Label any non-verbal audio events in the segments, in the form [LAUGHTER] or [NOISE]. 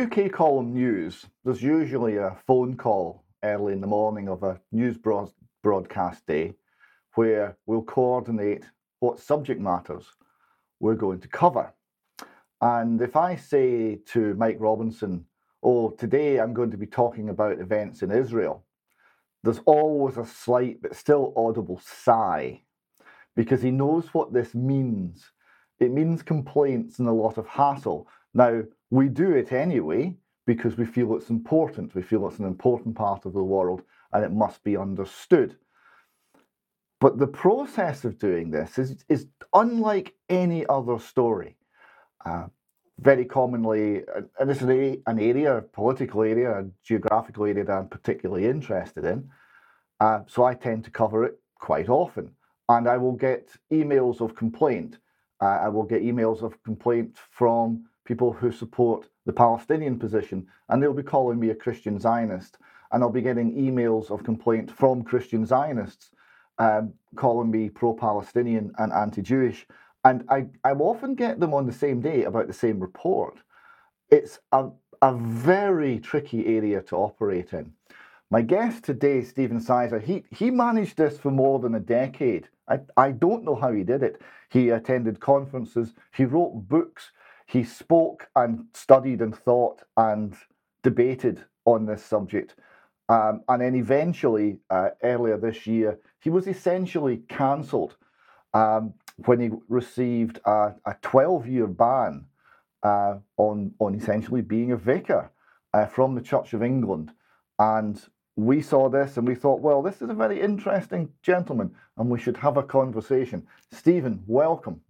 UK column news, there's usually a phone call early in the morning of a news broad- broadcast day where we'll coordinate what subject matters we're going to cover. And if I say to Mike Robinson, Oh, today I'm going to be talking about events in Israel, there's always a slight but still audible sigh because he knows what this means. It means complaints and a lot of hassle. Now, we do it anyway because we feel it's important. We feel it's an important part of the world and it must be understood. But the process of doing this is, is unlike any other story. Uh, very commonly, and this is an area, a political area, a geographical area that I'm particularly interested in. Uh, so I tend to cover it quite often. And I will get emails of complaint. Uh, I will get emails of complaint from people who support the Palestinian position, and they'll be calling me a Christian Zionist. And I'll be getting emails of complaint from Christian Zionists um, calling me pro Palestinian and anti Jewish. And I, I often get them on the same day about the same report. It's a, a very tricky area to operate in. My guest today, Stephen Sizer, he, he managed this for more than a decade. I, I don't know how he did it. He attended conferences, he wrote books, he spoke and studied and thought and debated on this subject. Um, and then eventually, uh, earlier this year, he was essentially cancelled um, when he received a, a 12 year ban uh, on, on essentially being a vicar uh, from the Church of England. And we saw this and we thought, well, this is a very interesting gentleman and we should have a conversation. Stephen, welcome.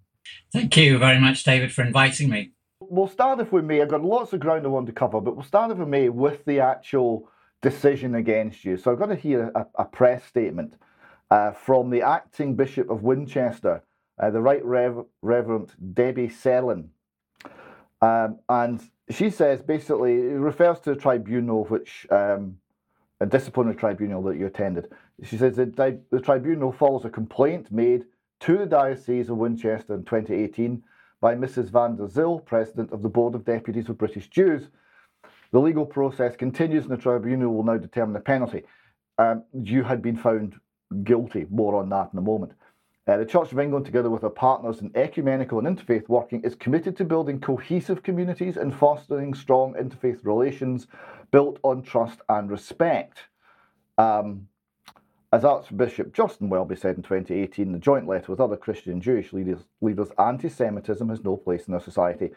Thank you very much, David, for inviting me. We'll start, off with me. I've got lots of ground I want to cover, but we'll start, off with me with the actual decision against you. So I've got to hear a, a press statement uh, from the acting Bishop of Winchester, uh, the Right Rev- Reverend Debbie Sellin. Um, and she says basically, it refers to a tribunal which, um, a disciplinary tribunal that you attended. She says that the tribunal follows a complaint made to the Diocese of Winchester in 2018 by Mrs. van der Zyl, President of the Board of Deputies of British Jews. The legal process continues and the tribunal will now determine the penalty. Um, you had been found guilty. More on that in a moment. Uh, the Church of England, together with our partners in ecumenical and interfaith working, is committed to building cohesive communities and fostering strong interfaith relations built on trust and respect. Um, as Archbishop Justin Welby said in 2018, the joint letter with other Christian and Jewish leaders, leaders anti Semitism has no place in our society,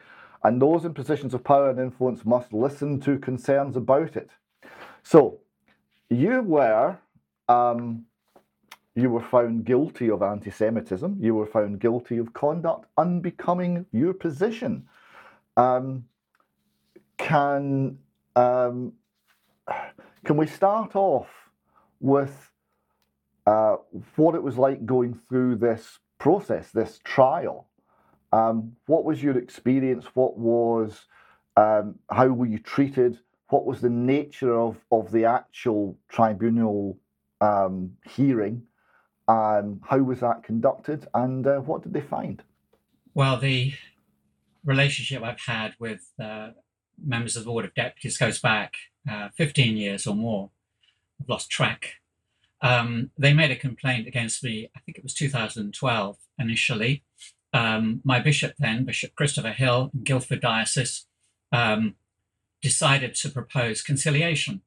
and those in positions of power and influence must listen to concerns about it. So, you were. Um, you were found guilty of anti Semitism. You were found guilty of conduct unbecoming your position. Um, can, um, can we start off with uh, what it was like going through this process, this trial. Um, what was your experience? What was, um, how were you treated? What was the nature of, of the actual tribunal um, hearing? Um, how was that conducted? And uh, what did they find? Well, the relationship I've had with uh, members of the Board of Deputies goes back uh, 15 years or more. I've lost track um, they made a complaint against me, I think it was 2012 initially. Um, my bishop then, Bishop Christopher Hill Guildford Diocese, um, decided to propose conciliation.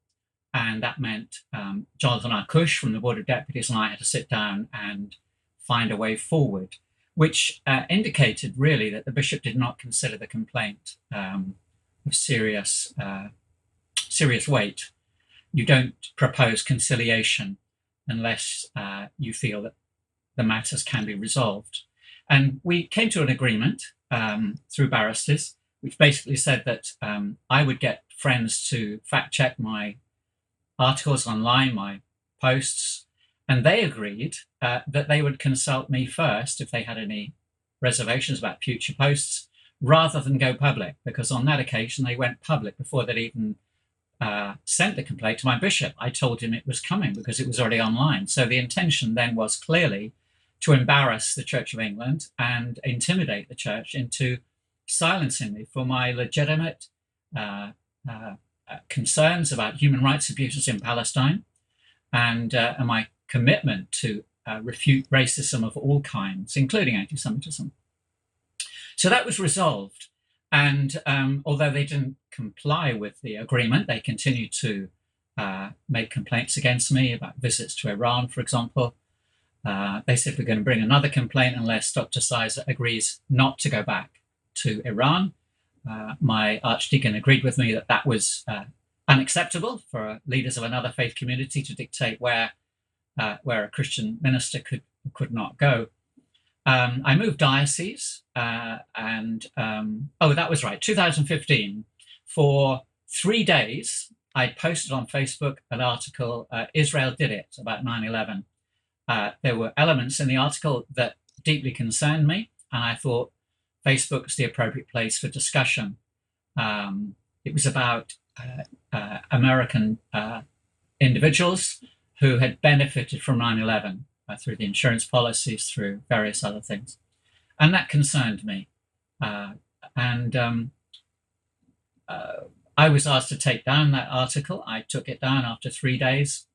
And that meant um, Jonathan Arkush from the Board of Deputies and I had to sit down and find a way forward, which uh, indicated really that the bishop did not consider the complaint um, of serious, uh, serious weight. You don't propose conciliation unless uh, you feel that the matters can be resolved. And we came to an agreement um, through barristers, which basically said that um, I would get friends to fact check my articles online, my posts, and they agreed uh, that they would consult me first if they had any reservations about future posts rather than go public, because on that occasion they went public before they'd even uh, sent the complaint to my bishop. I told him it was coming because it was already online. So the intention then was clearly to embarrass the Church of England and intimidate the church into silencing me for my legitimate uh, uh, uh, concerns about human rights abuses in Palestine and, uh, and my commitment to refute racism of all kinds, including anti Semitism. So that was resolved. And um, although they didn't comply with the agreement, they continued to uh, make complaints against me about visits to Iran, for example. Uh, they said we're going to bring another complaint unless Dr. Sizer agrees not to go back to Iran. Uh, my archdeacon agreed with me that that was uh, unacceptable for leaders of another faith community to dictate where uh, where a Christian minister could could not go. Um, I moved diocese, uh, and um, oh, that was right, 2015. For three days, I posted on Facebook an article. Uh, Israel did it about 9/11. Uh, there were elements in the article that deeply concerned me, and I thought Facebook was the appropriate place for discussion. Um, it was about uh, uh, American uh, individuals who had benefited from 9 11 uh, through the insurance policies, through various other things. And that concerned me. Uh, and um, uh, I was asked to take down that article. I took it down after three days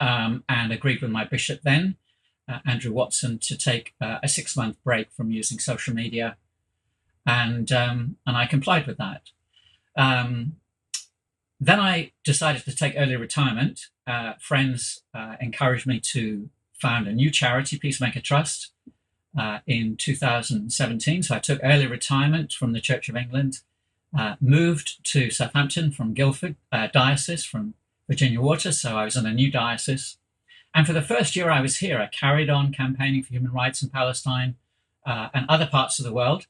um, and agreed with my bishop then, Andrew Watson, to take a six month break from using social media. And, um, and I complied with that. Um, then I decided to take early retirement. Uh, friends uh, encouraged me to found a new charity, Peacemaker Trust, uh, in 2017. So I took early retirement from the Church of England, uh, moved to Southampton from Guildford uh, Diocese, from Virginia Water. So I was in a new diocese. And for the first year I was here, I carried on campaigning for human rights in Palestine uh, and other parts of the world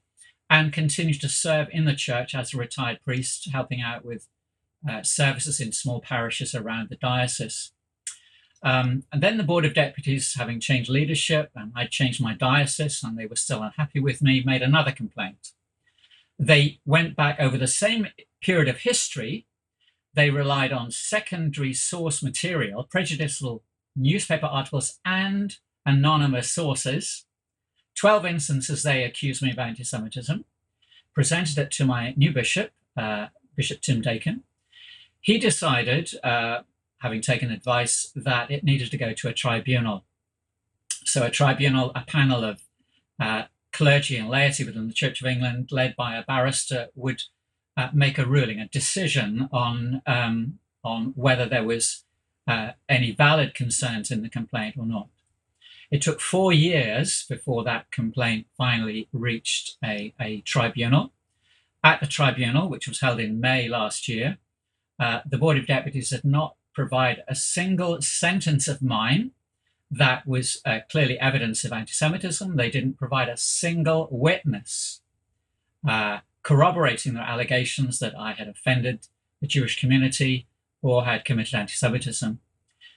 and continued to serve in the church as a retired priest, helping out with uh, services in small parishes around the diocese. Um, and then the Board of Deputies, having changed leadership, and I changed my diocese, and they were still unhappy with me, made another complaint. They went back over the same period of history. They relied on secondary source material, prejudicial newspaper articles, and anonymous sources. 12 instances they accused me of anti Semitism, presented it to my new bishop, uh, Bishop Tim Dakin. He decided, uh, having taken advice, that it needed to go to a tribunal. So, a tribunal, a panel of uh, clergy and laity within the Church of England, led by a barrister, would uh, make a ruling, a decision on um, on whether there was uh, any valid concerns in the complaint or not. It took four years before that complaint finally reached a, a tribunal. At the tribunal, which was held in May last year, uh, the Board of Deputies had not provide a single sentence of mine that was uh, clearly evidence of anti Semitism. They didn't provide a single witness uh, corroborating their allegations that I had offended the Jewish community or had committed anti Semitism.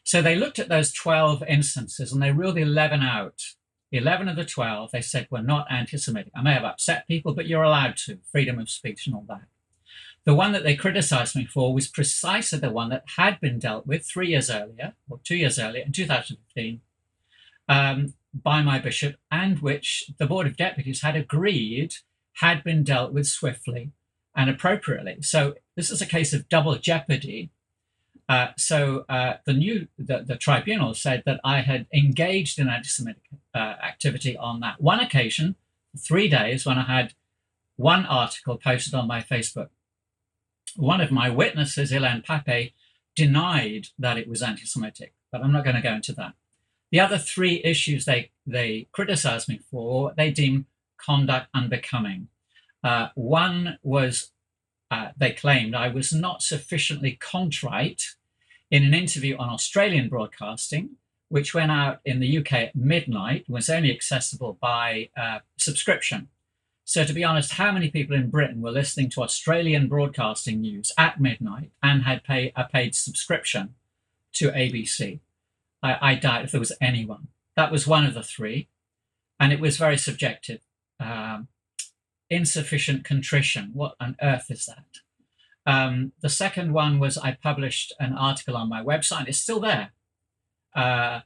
So they looked at those 12 instances and they ruled 11 out. 11 of the 12, they said, were not anti Semitic. I may have upset people, but you're allowed to, freedom of speech and all that. The one that they criticized me for was precisely the one that had been dealt with three years earlier, or two years earlier, in 2015, um, by my bishop, and which the Board of Deputies had agreed had been dealt with swiftly and appropriately. So this is a case of double jeopardy. Uh, so uh, the new the, the, tribunal said that I had engaged in anti-Semitic uh, activity on that one occasion, three days, when I had one article posted on my Facebook one of my witnesses, Ilan Pappé, denied that it was anti Semitic, but I'm not going to go into that. The other three issues they, they criticized me for, they deemed conduct unbecoming. Uh, one was uh, they claimed I was not sufficiently contrite in an interview on Australian broadcasting, which went out in the UK at midnight, was only accessible by uh, subscription. So, to be honest, how many people in Britain were listening to Australian broadcasting news at midnight and had pay, a paid subscription to ABC? I, I doubt if there was anyone. That was one of the three, and it was very subjective. Um, insufficient contrition. What on earth is that? Um, the second one was I published an article on my website. It's still there, uh,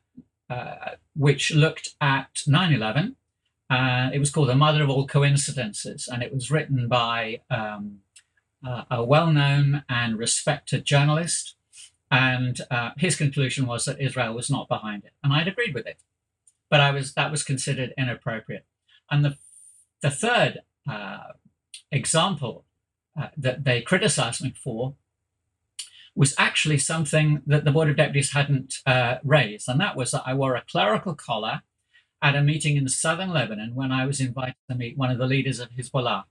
uh, which looked at 9 11 uh, it was called The Mother of All Coincidences, and it was written by um, uh, a well known and respected journalist. And uh, his conclusion was that Israel was not behind it. And I'd agreed with it. But I was that was considered inappropriate. And the, the third uh, example uh, that they criticized me for was actually something that the Board of Deputies hadn't uh, raised. And that was that I wore a clerical collar at a meeting in southern Lebanon when I was invited to meet one of the leaders of Hezbollah.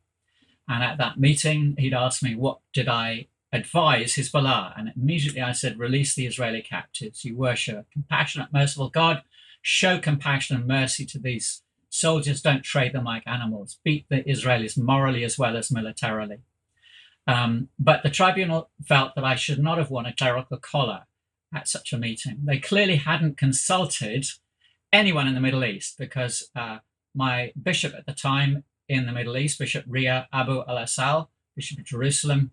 And at that meeting, he'd asked me, What did I advise Hezbollah? And immediately I said, Release the Israeli captives. You worship a compassionate, merciful God. Show compassion and mercy to these soldiers. Don't trade them like animals. Beat the Israelis morally as well as militarily. Um, but the tribunal felt that I should not have worn a clerical collar at such a meeting. They clearly hadn't consulted anyone in the Middle East because uh, my bishop at the time in the Middle East, Bishop Riah Abu El-Assal, Bishop of Jerusalem,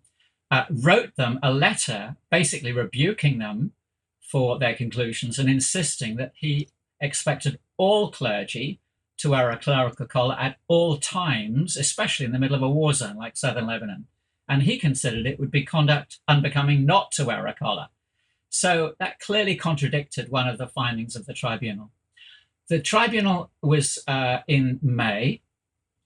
uh, wrote them a letter basically rebuking them for their conclusions and insisting that he expected all clergy to wear a clerical collar at all times, especially in the middle of a war zone like southern Lebanon. And he considered it would be conduct unbecoming not to wear a collar. So that clearly contradicted one of the findings of the tribunal. The tribunal was uh, in May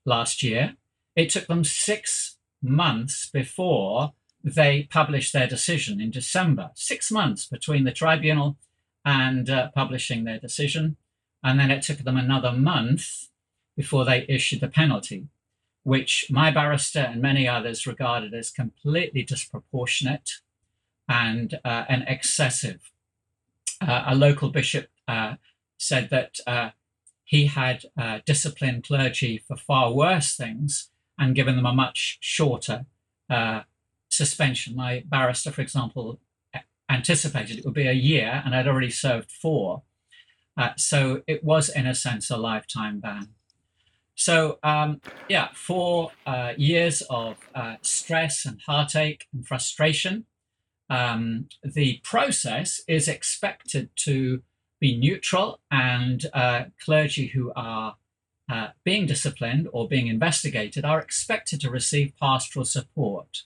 last year. It took them six months before they published their decision in December. Six months between the tribunal and uh, publishing their decision. And then it took them another month before they issued the penalty, which my barrister and many others regarded as completely disproportionate and, uh, excessive. Uh, a local bishop uh, said that uh, he had uh, disciplined clergy for far worse things and given them a much shorter uh, suspension. My barrister, for example, anticipated it would be a year and had already served four. Uh, so it was, in a sense, a lifetime ban. So, um, yeah, four uh, years of uh, stress and heartache and frustration. Um, the process is expected to be neutral, and uh, clergy who are uh, being disciplined or being investigated are expected to receive pastoral support.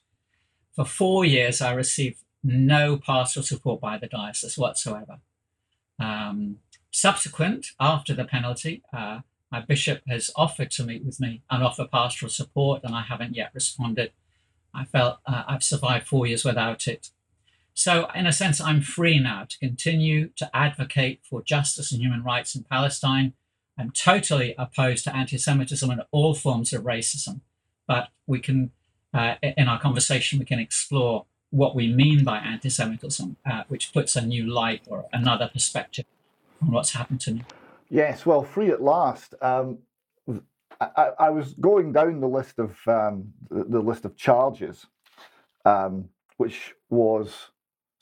For four years, I received no pastoral support by the diocese whatsoever. Um, subsequent, after the penalty, uh, my bishop has offered to meet with me and offer pastoral support, and I haven't yet responded. I felt uh, I've survived four years without it. So, in a sense, I'm free now to continue to advocate for justice and human rights in Palestine. I'm totally opposed to anti Semitism and all forms of racism. But we can, uh, in our conversation, we can explore what we mean by anti Semitism, uh, which puts a new light or another perspective on what's happened to me. Yes, well, free at last. Um, I, I, was going down the list of um, the, list of charges, um, which was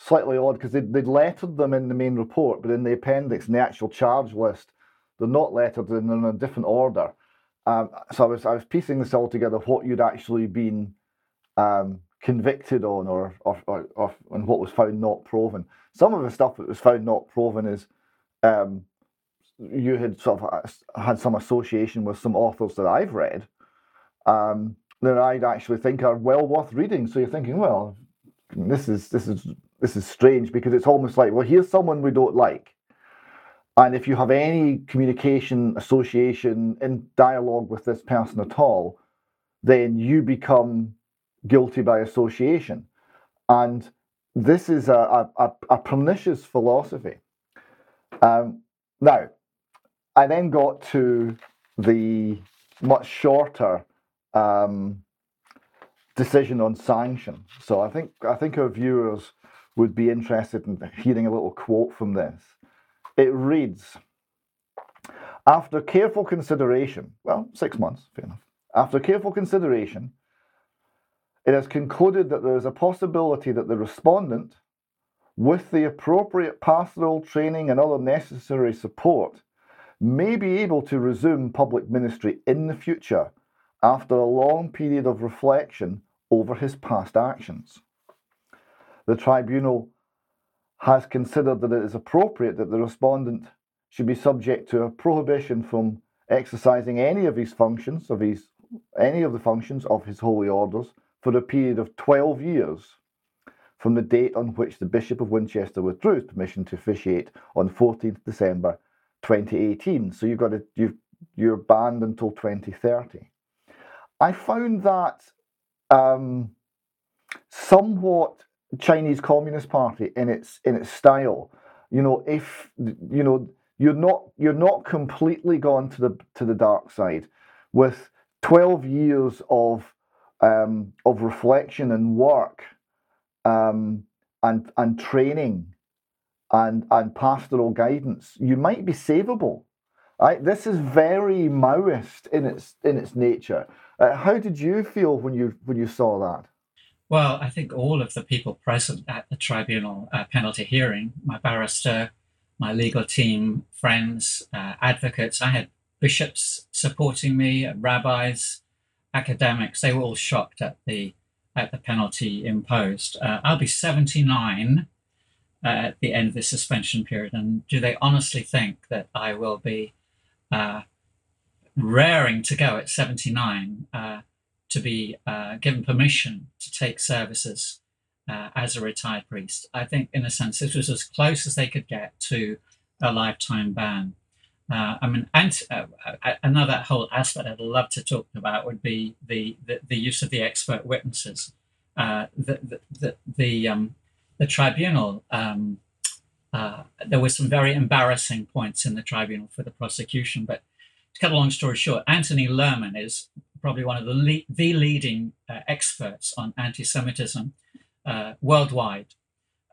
slightly odd because they'd, they'd lettered them in the main report, but in the appendix, in the actual charge list, they're not lettered and they're in a different order. Um, so I was I was piecing this all together, what you'd actually been um, convicted on, or or, or, or and what was found not proven. Some of the stuff that was found not proven is um, you had sort of uh, had some association with some authors that I've read um, that I'd actually think are well worth reading. So you're thinking, well, this is this is this is strange because it's almost like, well, here's someone we don't like. And if you have any communication, association, in dialogue with this person at all, then you become guilty by association. And this is a, a, a pernicious philosophy. Um, now, I then got to the much shorter um, decision on sanction. So I think I think our viewers would be interested in hearing a little quote from this. It reads After careful consideration, well, six months, fair enough. After careful consideration, it has concluded that there is a possibility that the respondent, with the appropriate pastoral training and other necessary support, may be able to resume public ministry in the future after a long period of reflection over his past actions the tribunal has considered that it is appropriate that the respondent should be subject to a prohibition from exercising any of his functions of his any of the functions of his holy orders for a period of 12 years from the date on which the Bishop of Winchester withdrew his permission to officiate on 14th December 2018. So you've got to, you've, you're banned until 2030. I found that um, somewhat Chinese Communist Party in its in its style. You know, if you know you're not you're not completely gone to the to the dark side with 12 years of um, of reflection and work um, and and training and and pastoral guidance, you might be savable. Right? This is very Maoist in its in its nature. Uh, how did you feel when you when you saw that? Well, I think all of the people present at the tribunal uh, penalty hearing, my barrister, my legal team, friends, uh, advocates, I had bishops supporting me, rabbis, academics, they were all shocked at the at the penalty imposed. Uh, I'll be 79 uh, at the end of the suspension period, and do they honestly think that I will be uh, raring to go at 79 uh, to be uh, given permission to take services uh, as a retired priest? I think, in a sense, this was as close as they could get to a lifetime ban. Uh, I mean, uh, uh, another whole aspect I'd love to talk about would be the the, the use of the expert witnesses. Uh, the the the, the, um, the tribunal. Um, uh, there were some very embarrassing points in the tribunal for the prosecution, but to cut a long story short, Anthony Lerman is probably one of the le- the leading uh, experts on anti-Semitism worldwide.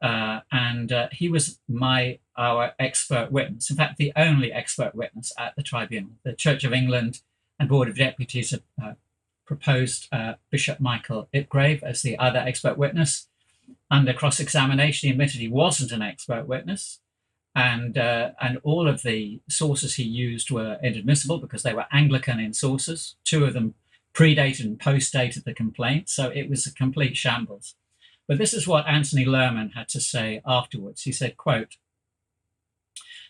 Uh, and uh, he was my our expert witness. In fact, the only expert witness at the tribunal. The Church of England and Board of Deputies have uh, proposed uh, Bishop Michael Ipgrave as the other expert witness. Under cross-examination, he admitted he wasn't an expert witness, and uh, and all of the sources he used were inadmissible because they were Anglican in sources. Two of them predated and postdated the complaint, so it was a complete shambles. But this is what Anthony Lerman had to say afterwards. He said, quote,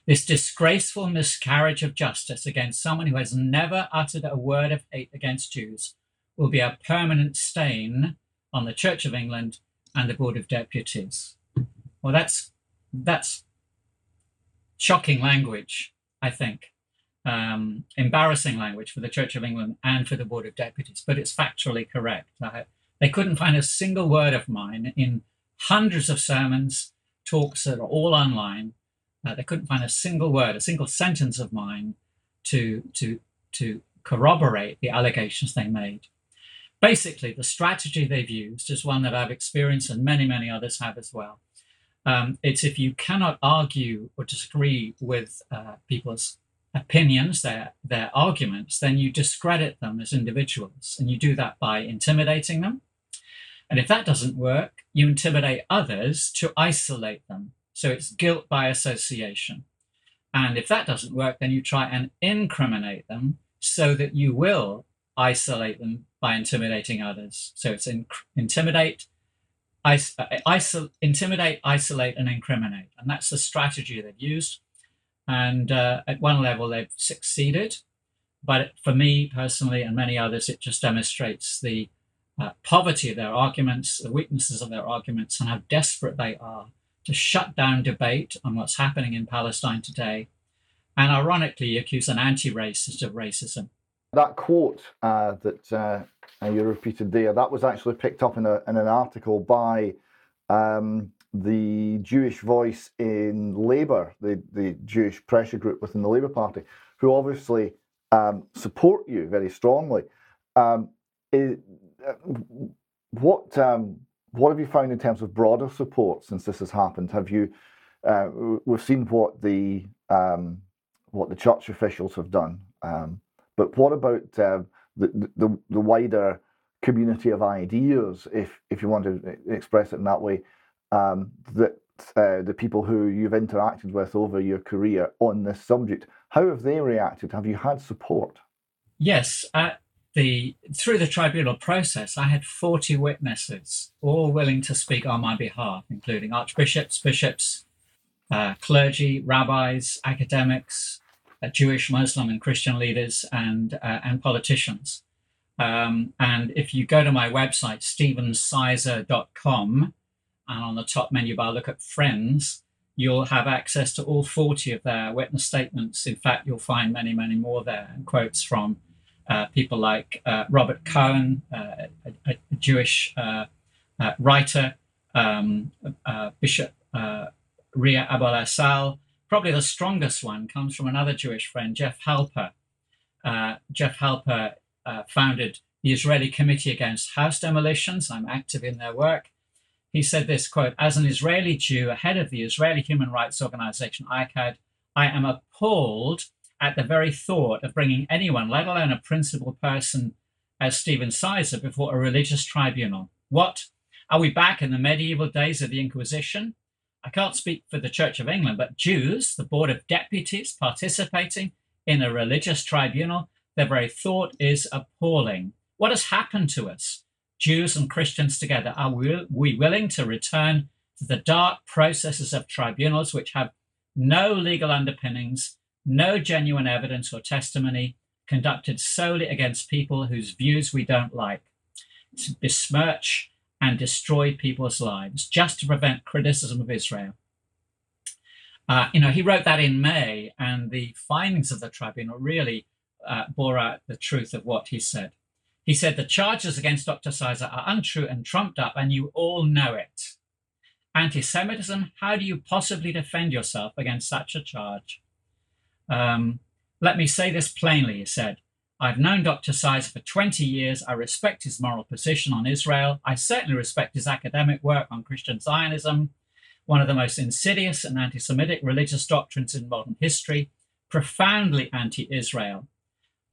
this disgraceful miscarriage of justice against someone who has never uttered a word of hate against Jews will be a permanent stain on the Church of England and the Board of Deputies. Well, that's that's shocking language, I think, um, embarrassing language for the Church of England and for the Board of Deputies, but it's factually correct. I, they couldn't find a single word of mine in hundreds of sermons, talks that are all online. Uh, they couldn't find a single word, a single sentence of mine to, to, to corroborate the allegations they made. Basically, the strategy they've used is one that I've experienced and many, many others have as well. Um, it's if you cannot argue or disagree with uh, people's opinions, their their arguments, then you discredit them as individuals, and you do that by intimidating them, and if that doesn't work, you intimidate others to isolate them. So it's guilt by association. And if that doesn't work, then you try and incriminate them so that you will isolate them by intimidating others. So it's in, intimidate, is, uh, intimidate, isolate, and incriminate. And that's the strategy they've used. And uh, at one level, they've succeeded. But for me personally and many others, it just demonstrates the uh, poverty of their arguments, the weaknesses of their arguments, and how desperate they are to shut down debate on what's happening in Palestine today, and ironically accuse an anti racist of racism. That quote uh, that uh, you repeated there, that was actually picked up in, a, in an article by um, the Jewish voice in Labour, the, the Jewish pressure group within the Labour Party, who obviously um, support you very strongly. Um, it, uh, what um, what have you found in terms of broader support since this has happened? Have you uh, we've seen what the um, what the church officials have done, um, but what about uh, the, the wider community of ideas, if if you want to express it in that way, um, that uh, the people who you've interacted with over your career on this subject, how have they reacted? Have you had support? Yes, uh, the through the tribunal process, I had 40 witnesses, all willing to speak on my behalf, including archbishops, bishops, uh, clergy, rabbis, academics, Jewish, Muslim, and Christian leaders, and uh, and politicians. Um, and if you go to my website, stephensizer.com, and on the top menu bar, look at Friends, you'll have access to all 40 of their witness statements. In fact, you'll find many, many more there, and quotes from uh, people like uh, Robert Cohen, uh, a, a, Jewish uh, uh, writer, um, uh, Bishop Riah Abul Probably the strongest one comes from another Jewish friend, Jeff Halper. Uh, Jeff Halper uh, founded the Israeli Committee Against House Demolitions. I'm active in their work. He said this quote, as an Israeli Jew, head of the Israeli human rights organization ICAHD, I am appalled at the very thought of bringing anyone, let alone a principal person as Stephen Sizer, before a religious tribunal. What? Are we back in the medieval days of the Inquisition? I can't speak for the Church of England, but Jews, the Board of Deputies, participating in a religious tribunal, their very thought is appalling. What has happened to us, Jews and Christians together? Are we, we willing to return to the dark processes of tribunals which have no legal underpinnings no genuine evidence or testimony conducted solely against people whose views we don't like, to besmirch and destroy people's lives just to prevent criticism of Israel. Uh, you know, he wrote that in May, and the findings of the tribunal really uh, bore out the truth of what he said. He said the charges against Dr. Sizer are untrue and trumped up, and you all know it. Anti Semitism, how do you possibly defend yourself against such a charge? Um, Let me say this plainly, he said. I've known Dr. Sizer for 20 years. I respect his moral position on Israel. I certainly respect his academic work on Christian Zionism, one of the most insidious and anti Semitic religious doctrines in modern history, profoundly anti Israel.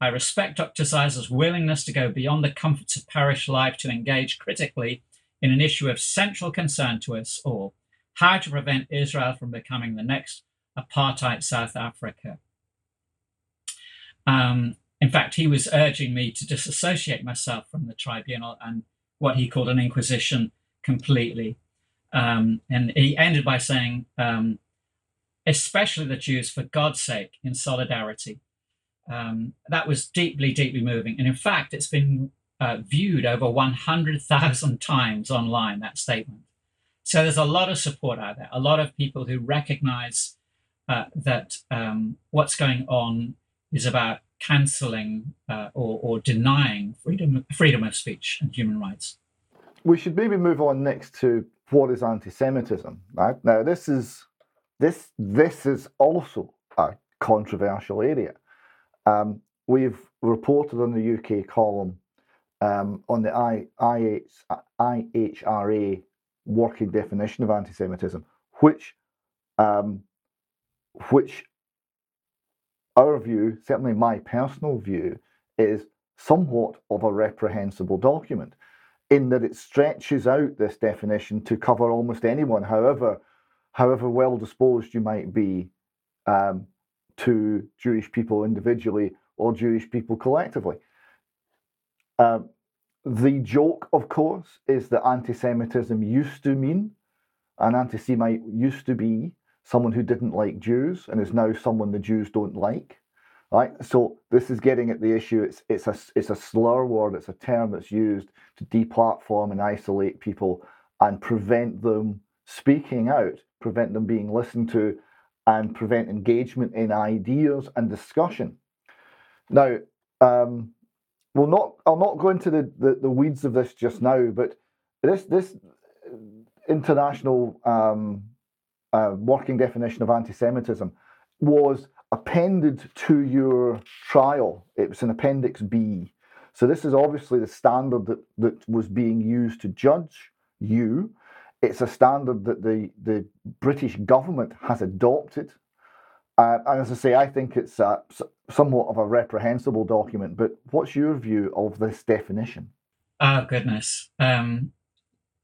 I respect Dr. Sizer's willingness to go beyond the comforts of parish life to engage critically in an issue of central concern to us all how to prevent Israel from becoming the next apartheid South Africa. Um, in fact, he was urging me to disassociate myself from the tribunal and what he called an inquisition completely. Um, and he ended by saying, um, especially the Jews, for God's sake, in solidarity. Um, that was deeply, deeply moving. And in fact, it's been uh, viewed over 100,000 [LAUGHS] times online, that statement. So there's a lot of support out there, a lot of people who recognize uh, that um, what's going on is about cancelling uh, or, or, denying freedom, freedom of speech and human rights. We should maybe move on next to what is anti-Semitism. Right now, this is this this is also a controversial area. Um, we've reported on the UK column um, on the I, IH, IHRA working definition of anti-Semitism, which um, which our view, certainly my personal view, is somewhat of a reprehensible document in that it stretches out this definition to cover almost anyone, however, however well disposed you might be um, to Jewish people individually or Jewish people collectively. Um, the joke, of course, is that anti Semitism used to mean, an anti Semite used to be someone who didn't like Jews and is now someone the Jews don't like. Right, so this is getting at the issue. It's it's a it's a slur word. It's a term that's used to deplatform and isolate people and prevent them speaking out, prevent them being listened to, and prevent engagement in ideas and discussion. Now, um, we'll not. I'll not go into the, the, the weeds of this just now, but this this international um, uh, working definition of anti Semitism was appended to your trial. It was an Appendix B. So, this is obviously the standard that, that was being used to judge you. It's a standard that the, the British government has adopted. Uh, and as I say, I think it's a, somewhat of a reprehensible document. But what's your view of this definition? Oh, goodness. Um,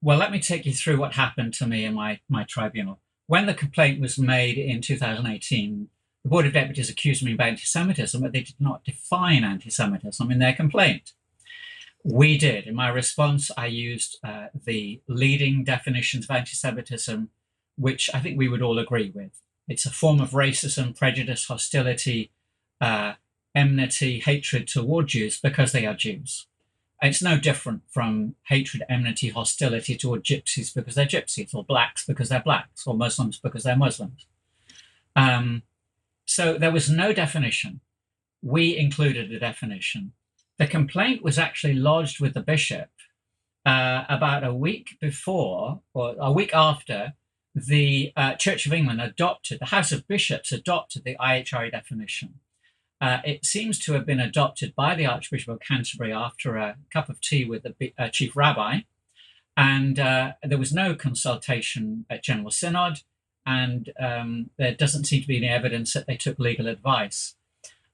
well, let me take you through what happened to me in my, my tribunal when the complaint was made in 2018, the Board of Deputies accused me of anti Semitism, but they did not define anti Semitism in their complaint. We did. In my response, I used uh, the leading definitions of anti Semitism, which I think we would all agree with. It's a form of racism, prejudice, hostility, uh, enmity, hatred toward Jews because they are Jews. It's no different from hatred, enmity, hostility toward gypsies because they're gypsies, or blacks because they're blacks, or Muslims because they're Muslims. Um, so there was no definition. We included a definition. The complaint was actually lodged with the bishop uh, about a week before, or a week after, the uh, Church of England adopted, the House of Bishops adopted the IHRA definition. Uh, it seems to have been adopted by the Archbishop of Canterbury after a cup of tea with the uh, chief rabbi. And uh, there was no consultation at General Synod, and um, there doesn't seem to be any evidence that they took legal advice.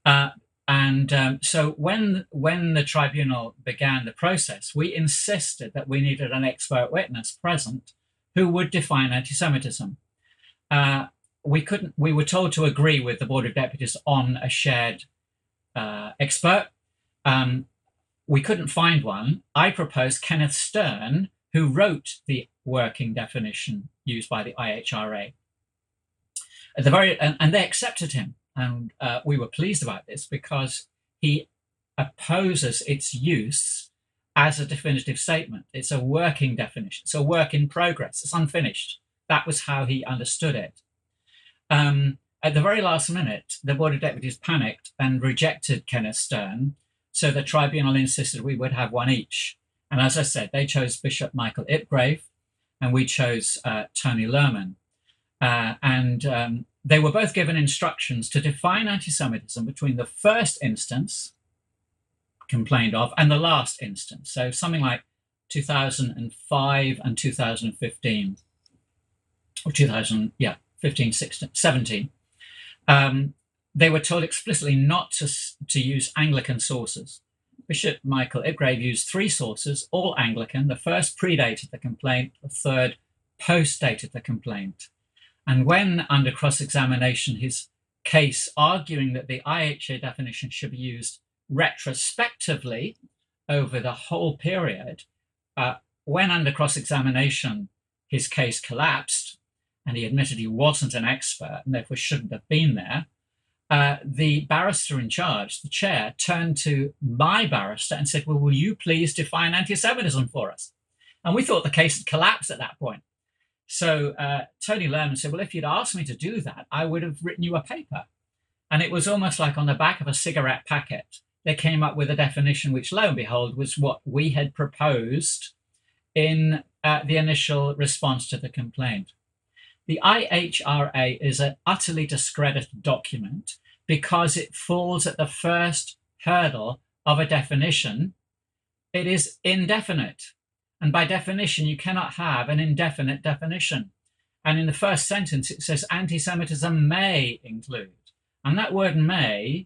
Uh, and um, so when when the tribunal began the process, we insisted that we needed an expert witness present who would define anti-Semitism. Uh, we couldn't. We were told to agree with the Board of Deputies on a shared uh, expert. Um, we couldn't find one. I proposed Kenneth Stern, who wrote the working definition used by the IHRA. At the very and, and they accepted him, and uh, we were pleased about this because he opposes its use as a definitive statement. It's a working definition. It's a work in progress. It's unfinished. That was how he understood it. Um, at the very last minute, the Board of Deputies panicked and rejected Kenneth Stern. So the tribunal insisted we would have one each. And as I said, they chose Bishop Michael Ipgrave and we chose uh, Tony Lerman. Uh, and um, they were both given instructions to define anti Semitism between the first instance complained of and the last instance. So something like 2005 and 2015, or 2000, yeah, 15, 16, 17, um, they were told explicitly not to, to use Anglican sources. Bishop Michael Ipgrave used three sources, all Anglican. The first predated the complaint, the third postdated the complaint. And when, under cross examination, his case arguing that the IHA definition should be used retrospectively over the whole period, uh, when under cross examination his case collapsed, and he admitted he wasn't an expert and therefore shouldn't have been there, uh, the barrister in charge, the chair, turned to my barrister and said, Well, will you please define anti Semitism for us? And we thought the case had collapsed at that point. So uh, Tony Lerman said, Well, if you'd asked me to do that, I would have written you a paper. And it was almost like on the back of a cigarette packet, they came up with a definition, which lo and behold was what we had proposed in uh, the initial response to the complaint. The IHRA is an utterly discredited document because it falls at the first hurdle of a definition. It is indefinite. And by definition, you cannot have an indefinite definition. And in the first sentence, it says anti Semitism may include. And that word may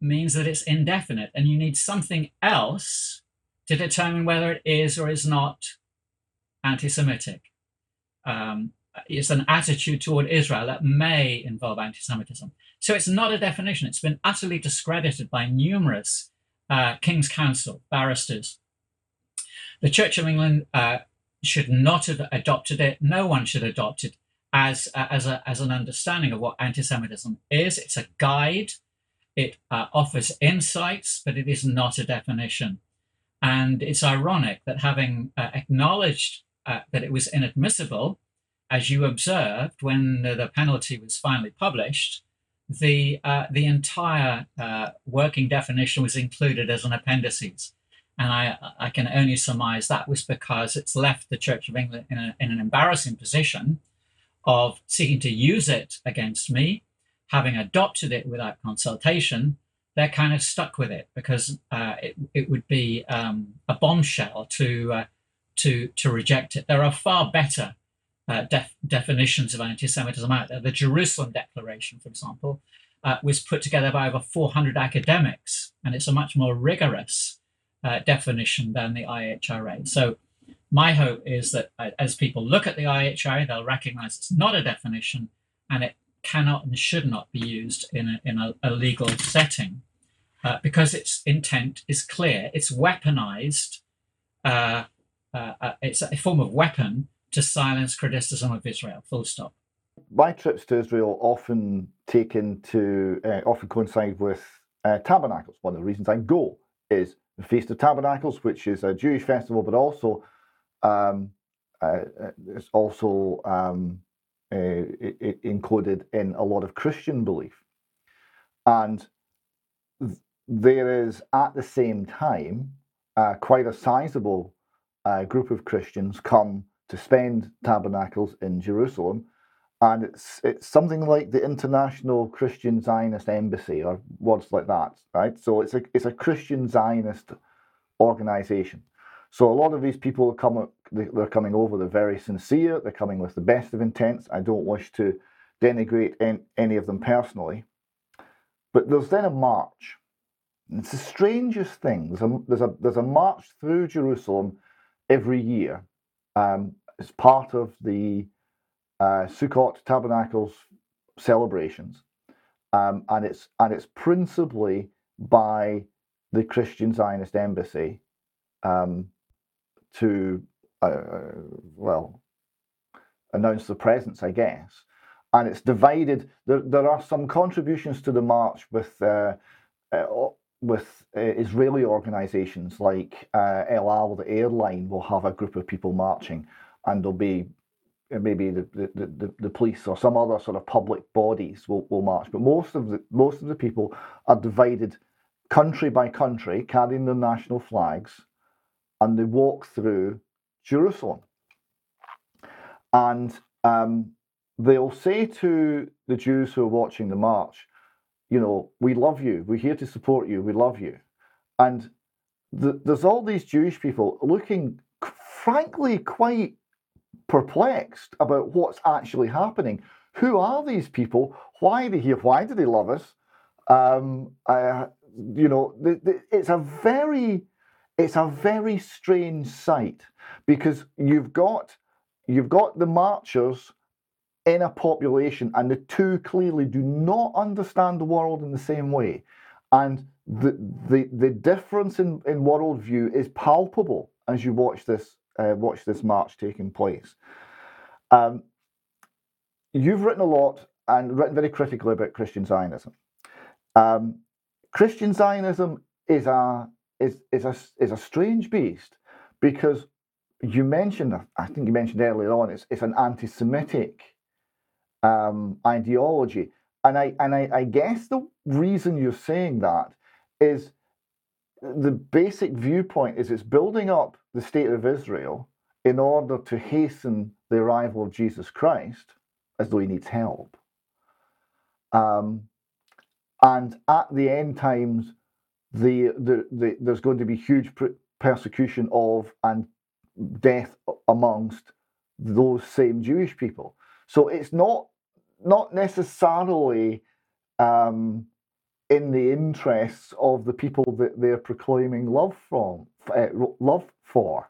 means that it's indefinite, and you need something else to determine whether it is or is not anti Semitic. Um, it's an attitude toward Israel that may involve anti Semitism. So it's not a definition. It's been utterly discredited by numerous uh, King's Counsel barristers. The Church of England uh, should not have adopted it. No one should adopt it as, uh, as, a, as an understanding of what anti Semitism is. It's a guide, it uh, offers insights, but it is not a definition. And it's ironic that having uh, acknowledged uh, that it was inadmissible, as you observed when the penalty was finally published, the uh, the entire uh, working definition was included as an appendices, and I I can only surmise that was because it's left the Church of England in, a, in an embarrassing position of seeking to use it against me, having adopted it without consultation. They're kind of stuck with it because uh, it it would be um, a bombshell to uh, to to reject it. There are far better uh, def- definitions of anti-Semitism out there. The Jerusalem Declaration, for example, uh, was put together by over 400 academics, and it's a much more rigorous uh, definition than the IHRA. So, my hope is that uh, as people look at the IHRA, they'll recognize it's not a definition, and it cannot and should not be used in a, in a, a legal setting uh, because its intent is clear. It's weaponized. Uh, it's a form of weapon to silence criticism of Israel. Full stop. My trips to Israel often take into uh, often coincide with uh, tabernacles. One of the reasons I go is the Feast of Tabernacles, which is a Jewish festival, but also um, uh, it's also um, uh, included in a lot of Christian belief. And th- there is at the same time uh, quite a sizable uh, group of Christians come to spend tabernacles in Jerusalem. And it's it's something like the International Christian Zionist Embassy or words like that, right? So it's a it's a Christian Zionist organization. So a lot of these people are coming they're coming over, they're very sincere, they're coming with the best of intents. I don't wish to denigrate any of them personally. But there's then a march. It's the strangest thing. There's a, there's a, there's a march through Jerusalem every year. Um, it's part of the uh, Sukkot Tabernacles celebrations. Um, and it's and it's principally by the Christian Zionist embassy um, to uh, well announce the presence, I guess. And it's divided. There, there are some contributions to the march with uh, uh, with uh, Israeli organisations like uh, El Al, the airline, will have a group of people marching, and there'll be uh, maybe the, the, the, the police or some other sort of public bodies will, will march. But most of the most of the people are divided country by country, carrying their national flags, and they walk through Jerusalem. And um, they'll say to the Jews who are watching the march, you know, we love you, we're here to support you, we love you. And the, there's all these Jewish people looking, frankly, quite perplexed about what's actually happening. Who are these people? Why are they here? Why do they love us? Um, uh, you know, the, the, it's a very, it's a very strange sight because you've got you've got the marchers in a population, and the two clearly do not understand the world in the same way, and the the the difference in in worldview is palpable as you watch this uh, watch this march taking place. Um, you've written a lot and written very critically about Christian Zionism. Um, Christian Zionism is a is is a is a strange beast because you mentioned I think you mentioned earlier on it's it's an anti-Semitic um, ideology, and I and I, I guess the reason you're saying that is the basic viewpoint is it's building up the state of Israel in order to hasten the arrival of Jesus Christ, as though he needs help. Um, and at the end times, the, the, the there's going to be huge persecution of and death amongst those same Jewish people. So it's not not necessarily um, in the interests of the people that they're proclaiming love from, uh, love for.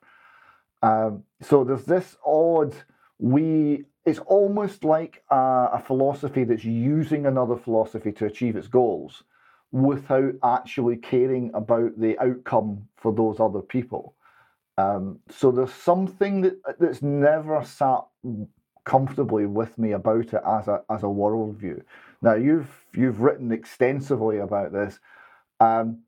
Um, so there's this odd. We it's almost like a, a philosophy that's using another philosophy to achieve its goals, without actually caring about the outcome for those other people. Um, so there's something that that's never sat comfortably with me about it as a as a worldview. Now you've you've written extensively about this. Um,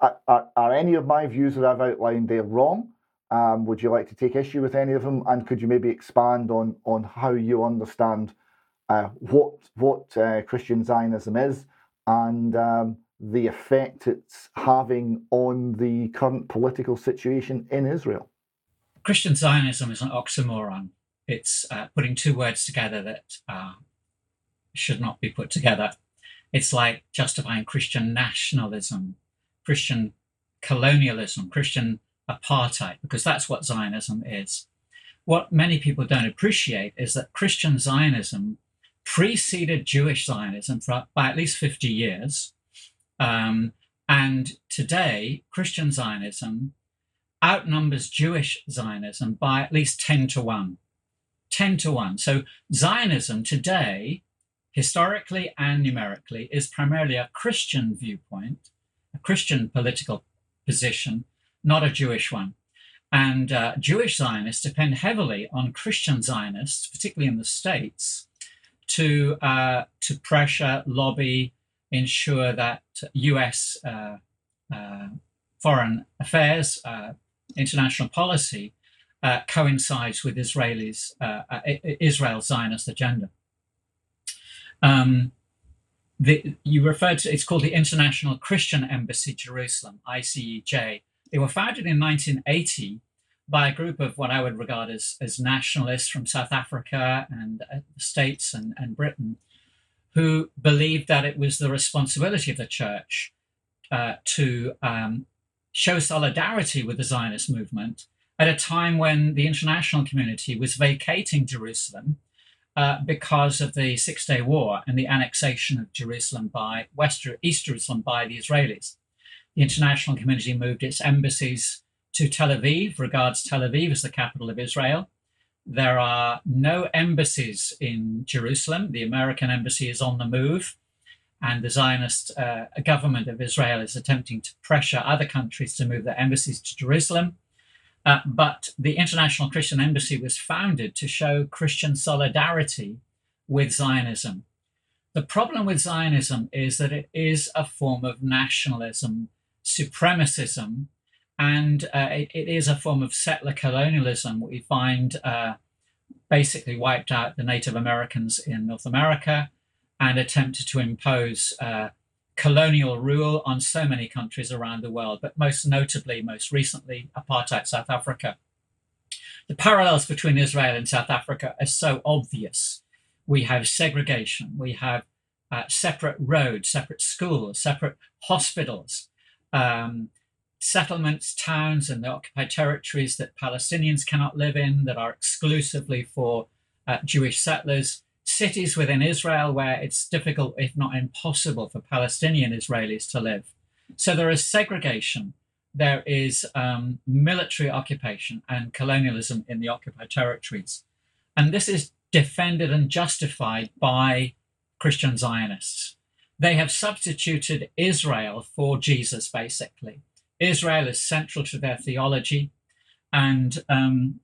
are, are, any of my views that I've outlined there wrong? Um, would you like to take issue with any of them? And could you maybe expand on on how you understand uh, what what uh, Christian Zionism is and um, the effect it's having on the current political situation in Israel? Christian Zionism is an oxymoron. It's uh, putting two words together that uh, should not be put together. It's like justifying Christian nationalism, Christian colonialism, Christian apartheid, because that's what Zionism is. What many people don't appreciate is that Christian Zionism preceded Jewish Zionism for, by at least 50 years. Um, and today, Christian Zionism outnumbers Jewish Zionism by at least 10 to 1. 10 to 1. So Zionism today, historically and numerically, is primarily a Christian viewpoint, a Christian political position, not a Jewish one. And uh, Jewish Zionists depend heavily on Christian Zionists, particularly in the States, to, uh, to pressure, lobby, ensure that US uh, uh, foreign affairs, uh, international policy, uh, coincides with Israelis, uh, Israel's Zionist agenda. Um, the, you referred to it's called the International Christian Embassy Jerusalem, ICEJ. They were founded in 1980 by a group of what I would regard as, as nationalists from South Africa and uh, the States and, and Britain, who believed that it was the responsibility of the church uh, to um, show solidarity with the Zionist movement at a time when the international community was vacating Jerusalem uh, because of the Six Day War and the annexation of Jerusalem by West East Jerusalem by the Israelis. The international community moved its embassies to Tel Aviv, regards Tel Aviv as the capital of Israel. There are no embassies in Jerusalem. The American embassy is on the move, and the Zionist uh, government of Israel is attempting to pressure other countries to move their embassies to Jerusalem. Uh, but the International Christian Embassy was founded to show Christian solidarity with Zionism. The problem with Zionism is that it is a form of nationalism, supremacism, and uh, it, it is a form of settler colonialism. We find uh, basically wiped out the Native Americans in North America and attempted to impose uh, colonial rule on so many countries around the world, but most notably, most recently, apartheid South Africa. The parallels between Israel and South Africa are so obvious. We have segregation, we have uh, separate roads, separate schools, separate hospitals, um, settlements, towns, and the occupied territories that Palestinians cannot live in that are exclusively for uh, Jewish settlers cities within Israel where it's difficult, if not impossible, for Palestinian Israelis to live. So there is segregation, there is um, military occupation and colonialism in the occupied territories. And this is defended and justified by Christian Zionists. They have substituted Israel for Jesus, basically. Israel is central to their theology, and um,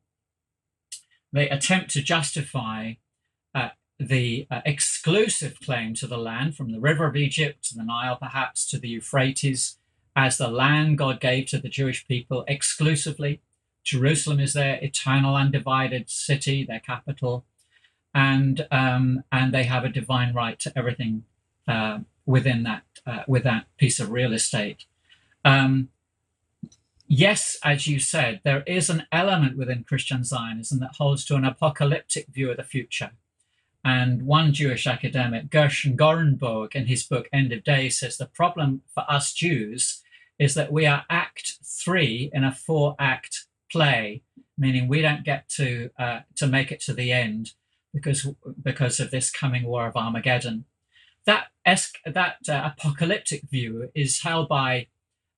they attempt to justify uh, the uh, exclusive claim to the land from the river of Egypt to the Nile, perhaps to the Euphrates, as the land God gave to the Jewish people exclusively. Jerusalem is their eternal undivided city, their capital, and um, and they have a divine right to everything uh, within that uh, with that piece of real estate. Um, yes, as you said, there is an element within Christian Zionism that holds to an apocalyptic view of the future and one Jewish academic, Gershom Gorenberg, in his book End of Days, says the problem for us Jews is that we are act three in a four act play, meaning we don't get to uh, to make it to the end because because of this coming war of Armageddon. That es- that uh, apocalyptic view is held by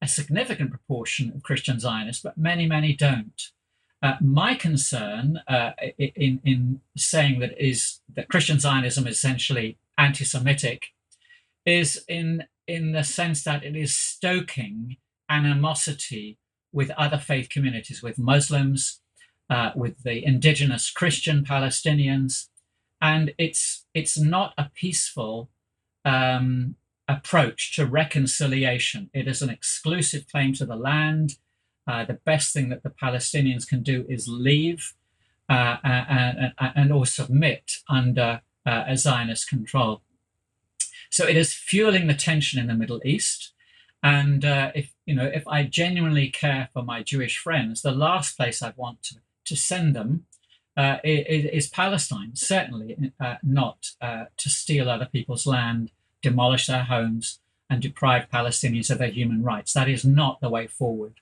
a significant proportion of Christian Zionists, but many many don't. Uh, my concern uh, in, in saying that is that Christian Zionism is essentially anti-Semitic is in in the sense that it is stoking animosity with other faith communities, with Muslims, uh, with the indigenous Christian Palestinians, and it's it's not a peaceful um, approach to reconciliation. It is an exclusive claim to the land. Uh, the best thing that the Palestinians can do is leave uh, and, and, or submit under uh, a Zionist control. So it is fueling the tension in the Middle East. And uh, if you know, if I genuinely care for my Jewish friends, the last place I'd want to, to send them uh, is, Palestine. Certainly uh, not to steal other people's land, demolish their homes, and deprive Palestinians of their human rights. That is not the way forward.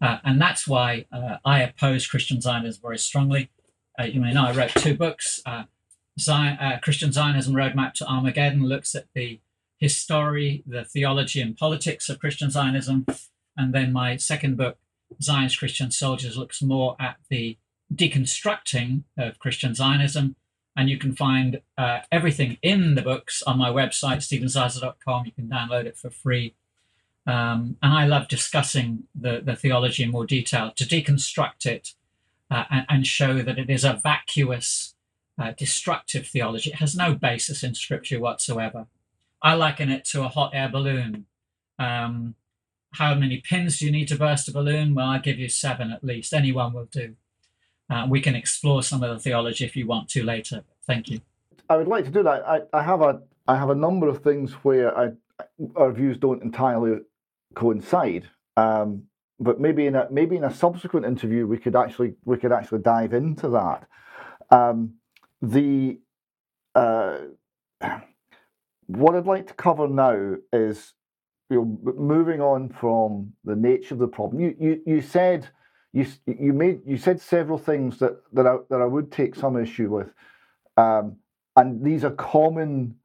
Uh, and that's why uh, I oppose Christian Zionism very strongly. Uh, you may know I wrote two books. Uh, Zion, uh, Christian Zionism Roadmap to Armageddon looks at the history, the theology, and politics of Christian Zionism. And then my second book, Zion's Christian Soldiers, looks more at the deconstructing of Christian Zionism. And you can find uh, everything in the books on my website, stephensizer.com. You can download it for free um, and I love discussing the, the theology in more detail to deconstruct it uh, and, and, show that it is a vacuous, uh, destructive theology. It has no basis in scripture whatsoever. I liken it to a hot air balloon. Um, how many pins do you need to burst a balloon? Well, I give you seven at least. Any one will do. Uh, we can explore some of the theology if you want to later. Thank you. I would like to do that. I, I have a I have a number of things where I, our views don't entirely coincide. Um, but maybe in a maybe in a subsequent interview we could actually we could actually dive into that. Um, the uh, what I'd like to cover now is you know moving on from the nature of the problem. You you you said you you made you said several things that that I that I would take some issue with, um, and these are common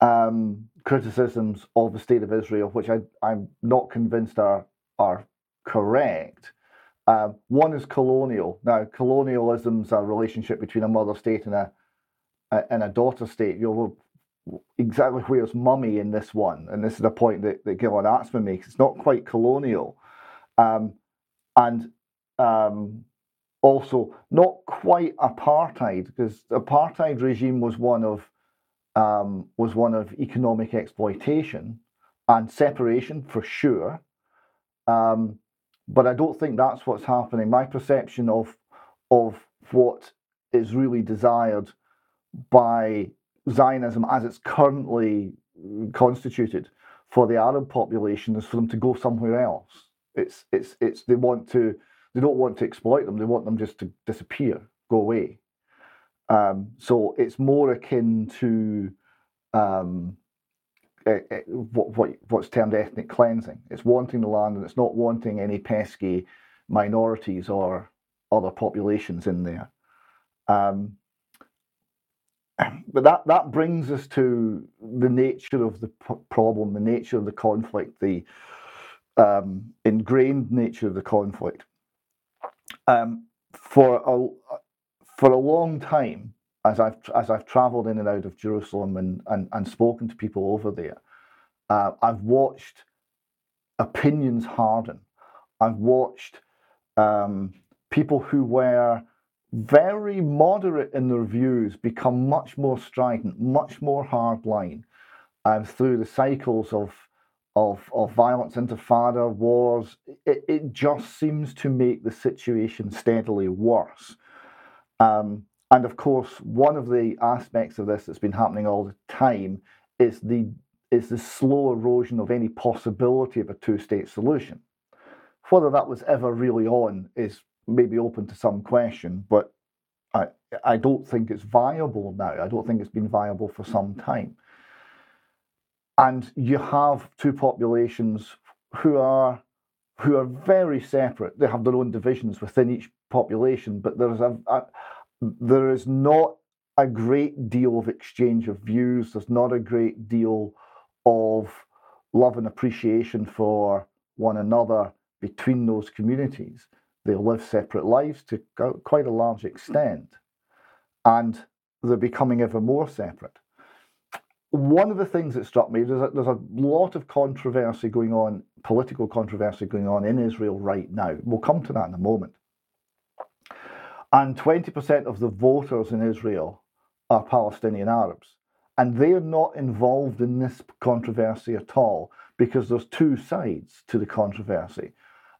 um, criticisms of the state of Israel, which I I'm not convinced are are correct. Uh, one is colonial. Now, colonialism's a relationship between a mother state and a, a and a daughter state. You know, exactly where's mummy in this one? And this is the point that, that Gilad Atzmon makes. It's not quite colonial. Um, and um, also not quite apartheid, because the apartheid regime was one of um, was one of economic exploitation and separation for sure. Um, but I don't think that's what's happening. My perception of of what is really desired by Zionism as it's currently constituted for the Arab population is for them to go somewhere else. It's it's it's they want to they don't want to exploit them. They want them just to disappear, go away. Um, so it's more akin to um, uh, what, what what's termed ethnic cleansing. It's wanting the land, and it's not wanting any pesky minorities or other populations in there. Um, [CLEARS THROAT] but that that brings us to the nature of the p- problem, the nature of the conflict, the um, ingrained nature of the conflict. Um, for a for a long time, as I've as I've travelled in and out of Jerusalem and and, and spoken to people over there, uh, I've watched opinions harden. I've watched um, people who were very moderate in their views become much more strident, much more hardline um, through the cycles of of of violence, intifada, wars. It, it just seems to make the situation steadily worse. Um, and of course, one of the aspects of this that's been happening all the time is the is the slow erosion of any possibility of a two-state solution. Whether that was ever really on is maybe open to some question, but I I don't think it's viable now. I don't think it's been viable for some time. And you have two populations who are who are very separate. They have their own divisions within each population, but there's a, a there is not a great deal of exchange of views. There's not a great deal of love and appreciation for one another between those communities. They live separate lives to quite a large extent, and they're becoming ever more separate. One of the things that struck me is that there's a lot of controversy going on, political controversy going on in Israel right now. We'll come to that in a moment. And 20% of the voters in Israel are Palestinian Arabs. And they're not involved in this controversy at all because there's two sides to the controversy.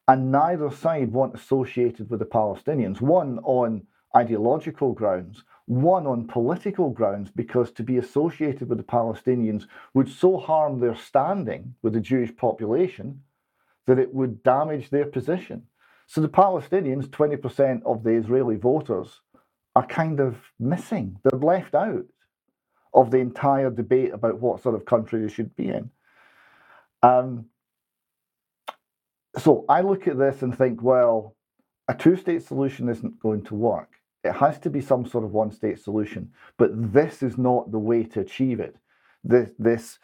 And neither side want associated with the Palestinians, one on ideological grounds, one on political grounds, because to be associated with the Palestinians would so harm their standing with the Jewish population that it would damage their position. So the Palestinians, 20% of the Israeli voters, are kind of missing. They're left out of the entire debate about what sort of country they should be in. Um, so I look at this and think, well, a two state solution isn't going to work. It has to be some sort of one state solution, but this is not the way to achieve it. This, this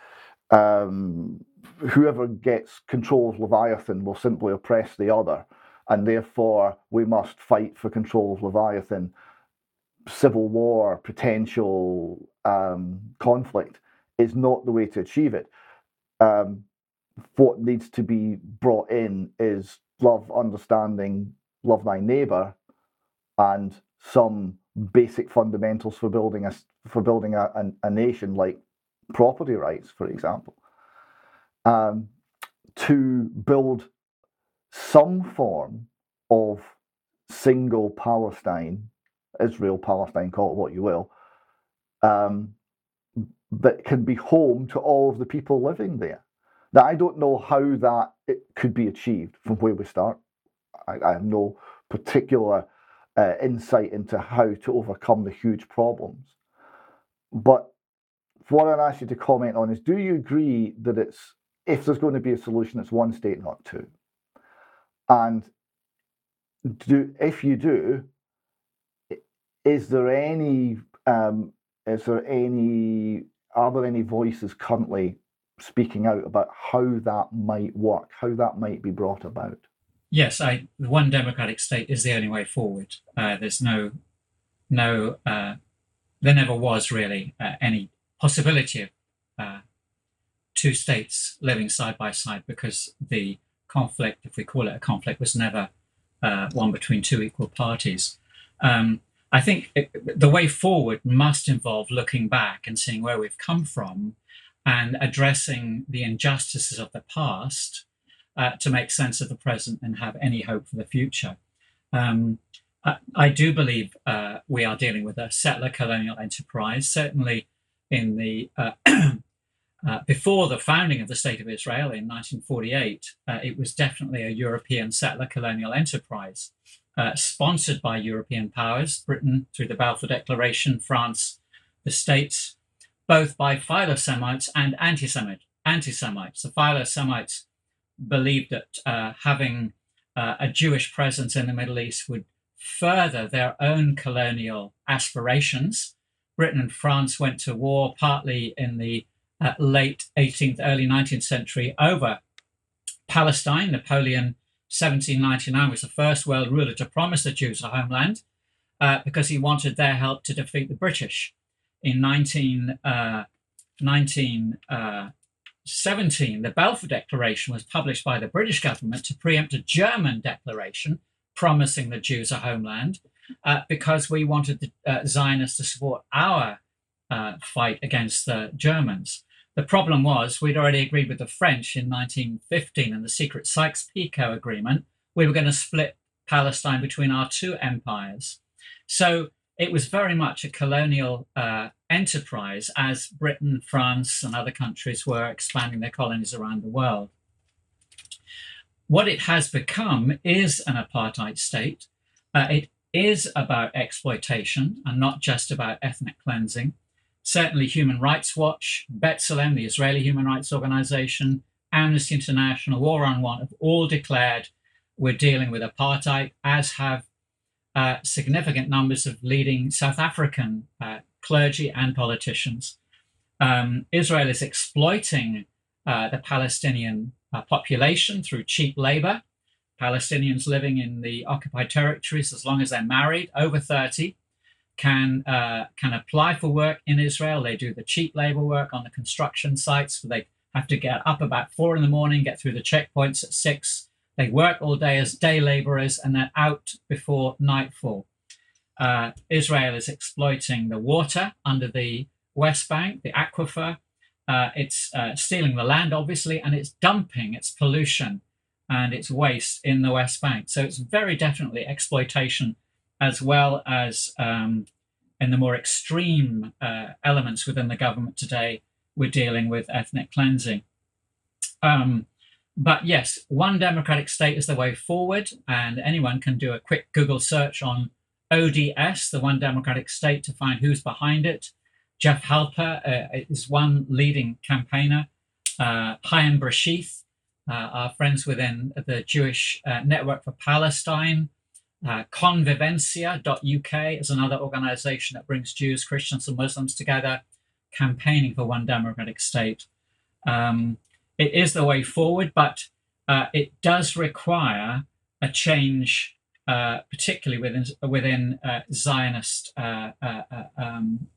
um, whoever gets control of Leviathan will simply oppress the other and therefore we must fight for control of Leviathan. Civil war, potential um, conflict is not the way to achieve it. Um, what needs to be brought in is love, understanding, love thy neighbor, and some basic fundamentals for building a for building a, a, a nation like property rights, for example. Um, to build some form of single Palestine, Israel, Palestine, call it what you will, um, that can be home to all of the people living there. Now, I don't know how that it could be achieved from where we start. I, I have no particular uh, insight into how to overcome the huge problems. But what I'd ask you to comment on is do you agree that it's, if there's going to be a solution, it's one state, not two? And do if you do, is there any um, is there any are there any voices currently speaking out about how that might work, how that might be brought about? Yes, I, one democratic state is the only way forward. Uh, there's no, no, uh, there never was really uh, any possibility of uh, two states living side by side because the conflict, if we call it a conflict, was never uh, one between two equal parties. Um, I think it, the way forward must involve looking back and seeing where we've come from and addressing the injustices of the past uh, to make sense of the present and have any hope for the future. Um, I, I, do believe uh, we are dealing with a settler colonial enterprise. Certainly, in the [CLEARS THROAT] uh, before the founding of the State of Israel in 1948, uh, it was definitely a European settler colonial enterprise uh, sponsored by European powers, Britain through the Balfour Declaration, France, the States, both by Philo-Semites and anti-Semite, anti-Semites. The Philo-Semites believed that uh, having uh, a Jewish presence in the Middle East would further their own colonial aspirations. Britain and France went to war partly in the uh, late 18th, early 19th century over Palestine. Napoleon 1799 was the first world ruler to promise the Jews a homeland uh, because he wanted their help to defeat the British. In 19, uh, 1917, uh, the Balfour Declaration was published by the British government to preempt a German declaration promising the Jews a homeland uh, because we wanted the uh, Zionists to support our uh, fight against the Germans. The problem was we'd already agreed with the French in 1915 in the secret Sykes-Picot Agreement. We were going to split Palestine between our two empires. So it was very much a colonial uh, enterprise as Britain, France, and other countries were expanding their colonies around the world. What it has become is an apartheid state. Uh, it is about exploitation and not just about ethnic cleansing certainly Human Rights Watch, B'Tselem, the Israeli human rights organization, Amnesty International, War on Want have all declared we're dealing with apartheid, as have uh, significant numbers of leading South African uh, clergy and politicians. Um, Israel is exploiting uh, the Palestinian uh, population through cheap labor. Palestinians living in the occupied territories, as long as they're married, over 30, can uh, can apply for work in Israel. They do the cheap labor work on the construction sites. They have to get up about four in the morning, get through the checkpoints at six. They work all day as day laborers and they're out before nightfall. Uh, Israel is exploiting the water under the West Bank, the aquifer. Uh, it's uh, stealing the land, obviously, and it's dumping its pollution and its waste in the West Bank. So it's very definitely exploitation as well as um, in the more extreme uh, elements within the government today, we're dealing with ethnic cleansing. Um, but yes, one democratic state is the way forward, and anyone can do a quick Google search on ODS, the one democratic state, to find who's behind it. Jeff Halper uh, is one leading campaigner. Uh, Haim Bresheeth, uh, our friends within the Jewish uh, Network for Palestine, uh, Convivencia.uk is another organization that brings Jews, Christians, and Muslims together, campaigning for one democratic state. Um, it is the way forward, but uh, it does require a change, uh, particularly within within uh, Zionist uh, um,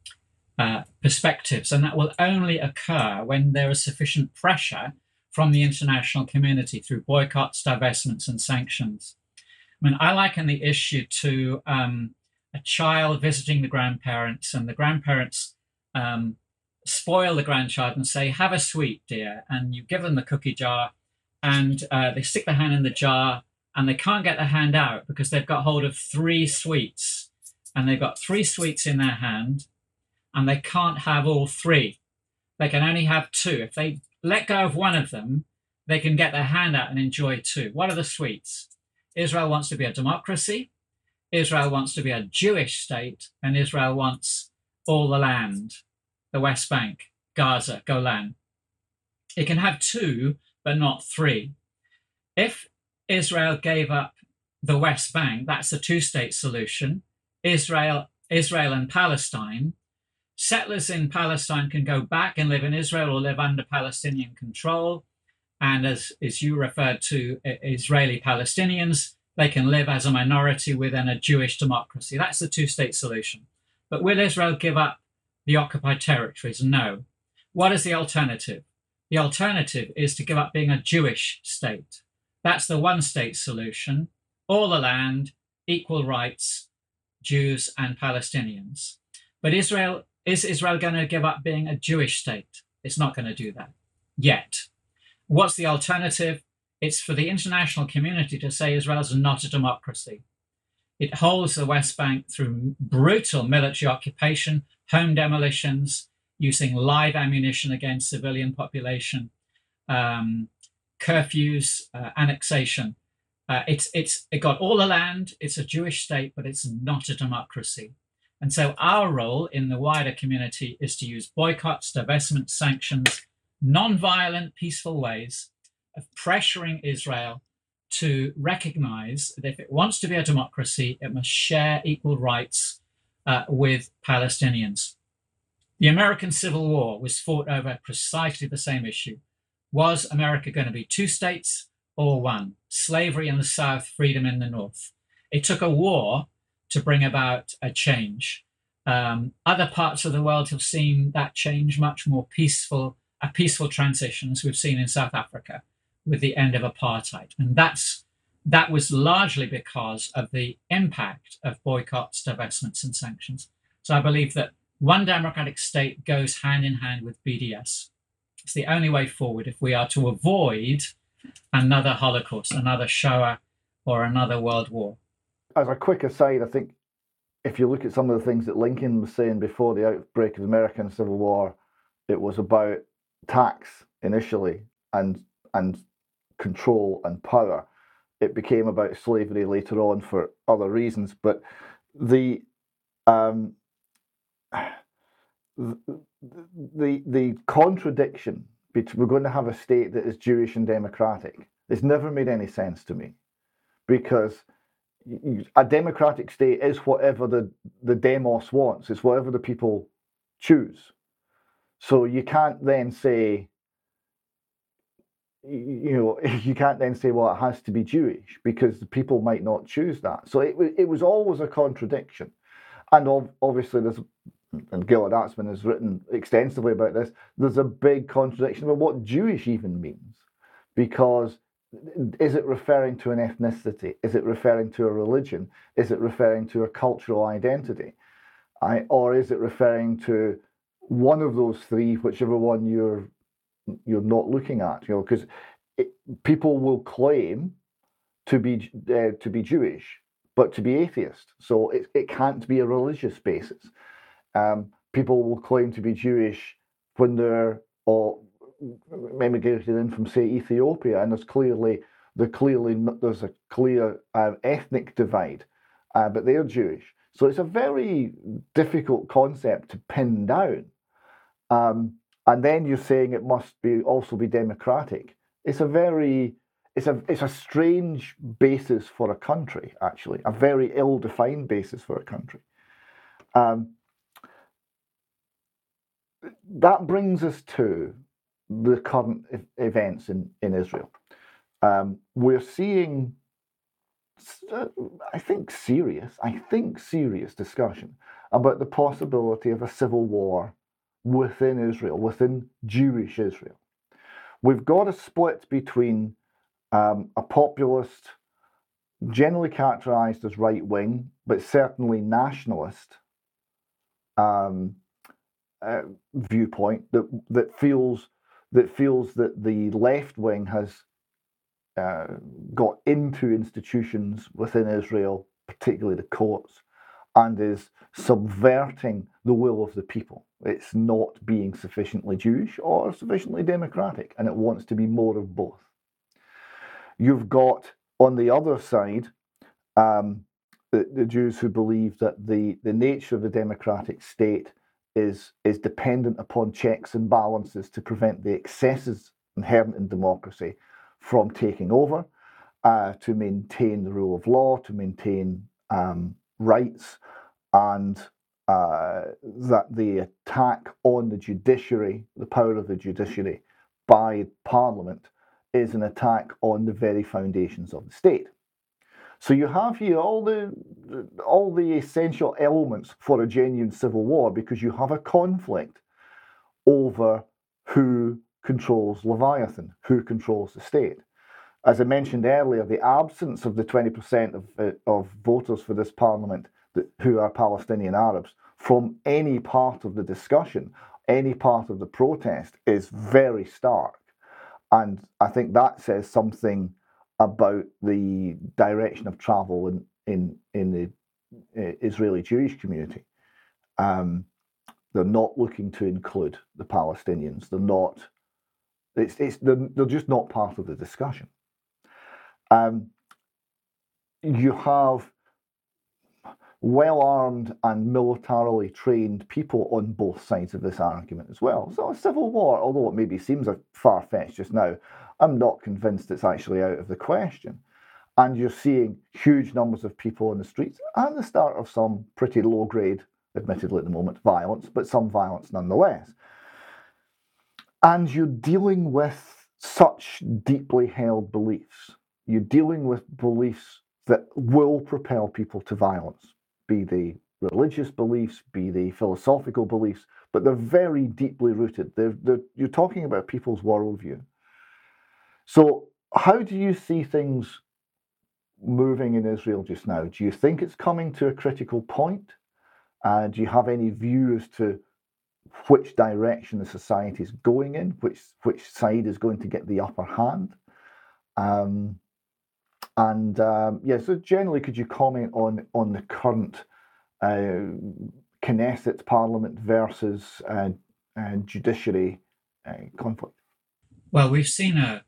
perspectives, and that will only occur when there is sufficient pressure from the international community through boycotts, divestments, and sanctions. I mean, I liken the issue to um, a child visiting the grandparents, and the grandparents um, spoil the grandchild and say, Have a sweet, dear. And you give them the cookie jar, and uh, they stick their hand in the jar and they can't get their hand out because they've got hold of three sweets and they've got three sweets in their hand and they can't have all three. They can only have two. If they let go of one of them, they can get their hand out and enjoy two. What are the sweets? Israel wants to be a democracy. Israel wants to be a Jewish state, and Israel wants all the land, the West Bank, Gaza, Golan. It can have two, but not three. If Israel gave up the West Bank, that's a two-state solution. Israel, Israel and Palestine, settlers in Palestine can go back and live in Israel or live under Palestinian control. And as, as you referred to, Israeli Palestinians, they can live as a minority within a Jewish democracy. That's the two state solution. But will Israel give up the occupied territories? No. What is the alternative? The alternative is to give up being a Jewish state. That's the one state solution all the land, equal rights, Jews and Palestinians. But Israel is Israel going to give up being a Jewish state? It's not going to do that yet. What's the alternative? It's for the international community to say Israel's not a democracy. It holds the West Bank through brutal military occupation, home demolitions, using live ammunition against civilian population, um, curfews, uh, annexation. Uh, it's it's it got all the land. It's a Jewish state, but it's not a democracy. And so our role in the wider community is to use boycotts, divestment, sanctions, non-violent, peaceful ways of pressuring Israel to recognize that if it wants to be a democracy, it must share equal rights uh, with Palestinians. The American Civil War was fought over precisely the same issue. Was America going to be two states or one? Slavery in the South, freedom in the North. It took a war to bring about a change. Um, other parts of the world have seen that change much more peaceful, a peaceful transition, as we've seen in South Africa with the end of apartheid. And that's that was largely because of the impact of boycotts, divestments, and sanctions. So I believe that one democratic state goes hand in hand with BDS. It's the only way forward if we are to avoid another Holocaust, another Shoah, or another World War as a quick aside, I think if you look at some of the things that Lincoln was saying before the outbreak of the American Civil War, it was about tax initially and and control and power. It became about slavery later on for other reasons, but the um, [SIGHS] the the, contradiction between we're going to have a state that is Jewish and democratic. It's never made any sense to me because a democratic state is whatever the, the demos wants, it's whatever the people choose. So you can't then say, you know, [LAUGHS] you can't then say, well, it has to be Jewish because the people might not choose that. So it, it was always a contradiction. And obviously, there's, and Gilad Atzmon has written extensively about this, there's a big contradiction about what Jewish even means because is it referring to an ethnicity? Is it referring to a religion? Is it referring to a cultural identity? I, or is it referring to one of those three, whichever one you're you're not looking at? You know, because people will claim to be uh, to be Jewish, but to be atheist. So it, it can't be a religious basis. Um, people will claim to be Jewish when they're or emigrated in from say Ethiopia, and there's clearly the clearly there's a clear uh, ethnic divide, uh, but they're Jewish. So it's a very difficult concept to pin down. Um, and then you're saying it must be also be democratic. It's a very it's a it's a strange basis for a country, actually, a very ill-defined basis for a country. Um, that brings us to the current events in, in Israel. Um, we're seeing, uh, I think, serious, I think, serious discussion about the possibility of a civil war within Israel, within Jewish Israel. We've got a split between um, a populist, generally characterized as right wing, but certainly nationalist um, uh, viewpoint that that feels that feels that the left wing has uh, got into institutions within Israel, particularly the courts, and is subverting the will of the people. It's not being sufficiently Jewish or sufficiently democratic, and it wants to be more of both. You've got on the other side um, the, the Jews who believe that the, the nature of the democratic state is, is dependent upon checks and balances to prevent the excesses inherent in democracy from taking over, uh, to maintain the rule of law, to maintain um, rights, and uh, that the attack on the judiciary, the power of the judiciary by Parliament, is an attack on the very foundations of the state. So you have here all the all the essential elements for a genuine civil war because you have a conflict over who controls Leviathan, who controls the state. As I mentioned earlier, the absence of the 20% of, uh, of voters for this parliament who are Palestinian Arabs from any part of the discussion, any part of the protest is very stark. And I think that says something about the direction of travel in, in, in the uh, Israeli Jewish community. Um, they're not looking to include the Palestinians. They're not. It's, it's they're, they're just not part of the discussion. Um, you have well armed and militarily trained people on both sides of this argument as well. So, a civil war, although it maybe seems a far fetched just now, I'm not convinced it's actually out of the question. And you're seeing huge numbers of people in the streets and the start of some pretty low grade, admittedly at the moment, violence, but some violence nonetheless. And you're dealing with such deeply held beliefs. You're dealing with beliefs that will propel people to violence, be they religious beliefs, be they philosophical beliefs, but they're very deeply rooted. They're, they're, you're talking about people's worldview. So, how do you see things moving in Israel just now? Do you think it's coming to a critical point? Uh, do you have any view as to which direction the society is going in, which which side is going to get the upper hand? Um, and um, yeah, so generally, could you comment on on the current uh, Knesset Parliament versus uh, uh, judiciary uh, conflict? Well, we've seen a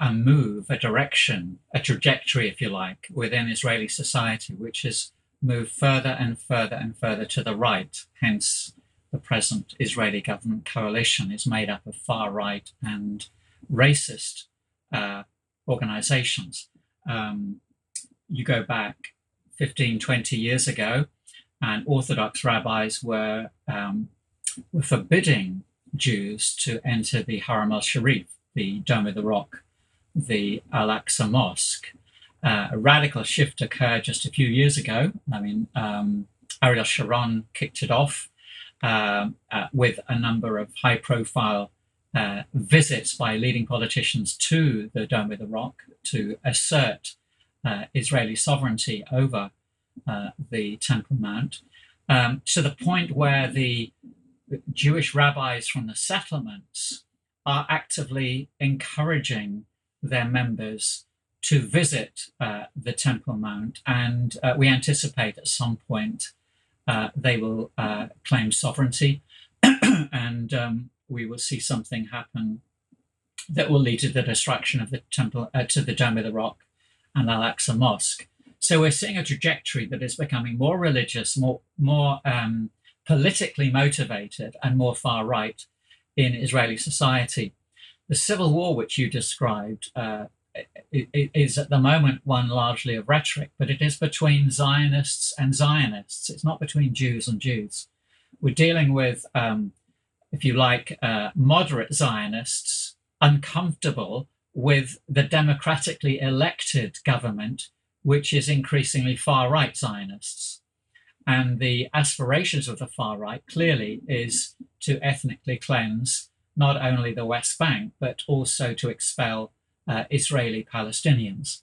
a move, a direction, a trajectory, if you like, within Israeli society, which has moved further and further and further to the right. Hence, the present Israeli government coalition is made up of far right and racist uh, organizations. Um, you go back 15, 20 years ago, and Orthodox rabbis were, um, were forbidding Jews to enter the Haram al Sharif, the Dome of the Rock, the Al Aqsa Mosque. Uh, a radical shift occurred just a few years ago. I mean, um, Ariel Sharon kicked it off uh, uh, with a number of high profile uh, visits by leading politicians to the Dome of the Rock to assert uh, Israeli sovereignty over uh, the Temple Mount, um, to the point where the Jewish rabbis from the settlements are actively encouraging their members to visit uh, the Temple Mount, and uh, we anticipate at some point uh, they will uh, claim sovereignty, [CLEARS THROAT] and um, we will see something happen that will lead to the destruction of the temple, uh, to the Dome of the Rock, and Al Aqsa Mosque. So we're seeing a trajectory that is becoming more religious, more more um, politically motivated, and more far right in Israeli society. The civil war, which you described, uh, is at the moment one largely of rhetoric, but it is between Zionists and Zionists. It's not between Jews and Jews. We're dealing with, um, if you like, uh, moderate Zionists uncomfortable with the democratically elected government, which is increasingly far right Zionists. And the aspirations of the far right clearly is to ethnically cleanse not only the West Bank, but also to expel uh, Israeli Palestinians.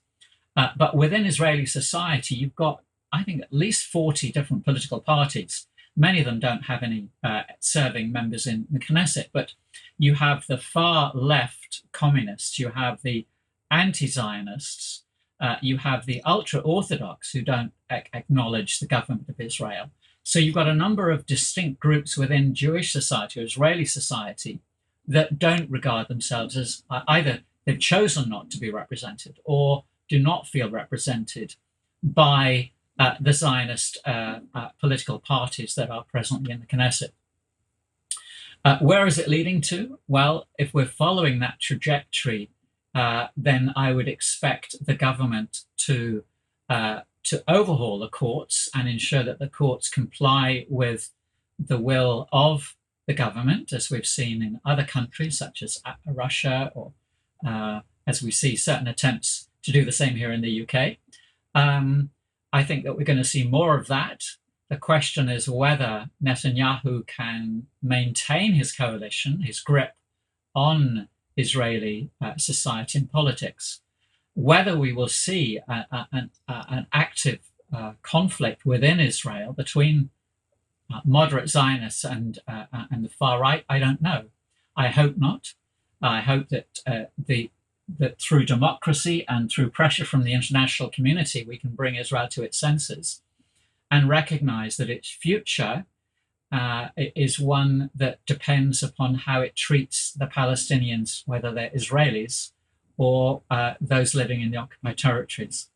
Uh, but within Israeli society, you've got, I think, at least 40 different political parties. Many of them don't have any uh, serving members in the Knesset, but you have the far left communists, you have the anti Zionists, uh, you have the ultra Orthodox who don't ac- acknowledge the government of Israel. So you've got a number of distinct groups within Jewish society or Israeli society that don't regard themselves as uh, either they've chosen not to be represented or do not feel represented by uh, the Zionist uh, uh, political parties that are presently in the Knesset. Uh, where is it leading to? Well, if we're following that trajectory, uh, then I would expect the government to to overhaul the courts and ensure that the courts comply with the will of the government, as we've seen in other countries such as Russia, or uh, as we see certain attempts to do the same here in the UK. Um, I think that we're going to see more of that. The question is whether Netanyahu can maintain his coalition, his grip on Israeli uh, society and politics. Whether we will see a, a, an, a, an, active uh, conflict within Israel between uh, moderate Zionists and uh, uh, and the far right, I don't know. I hope not. I hope that uh, the that through democracy and through pressure from the international community, we can bring Israel to its senses and recognize that its future uh, is one that depends upon how it treats the Palestinians, whether they're Israelis or uh, those living in the occupied territories.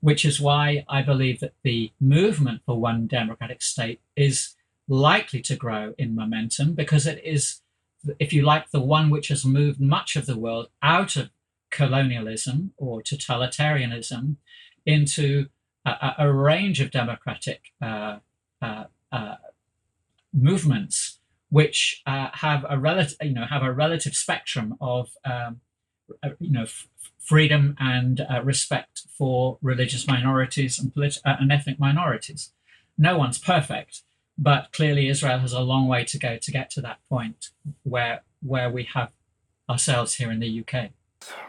Which is why I believe that the movement for one democratic state is likely to grow in momentum because it is, if you like, the one which has moved much of the world out of colonialism or totalitarianism into a, a range of democratic uh, uh, uh, movements which uh, have a relative, you know, have a relative spectrum of, um, uh, you know, freedom and uh, respect for religious minorities and, polit- and ethnic minorities. No one's perfect, but clearly Israel has a long way to go to get to that point where where we have ourselves here in the UK.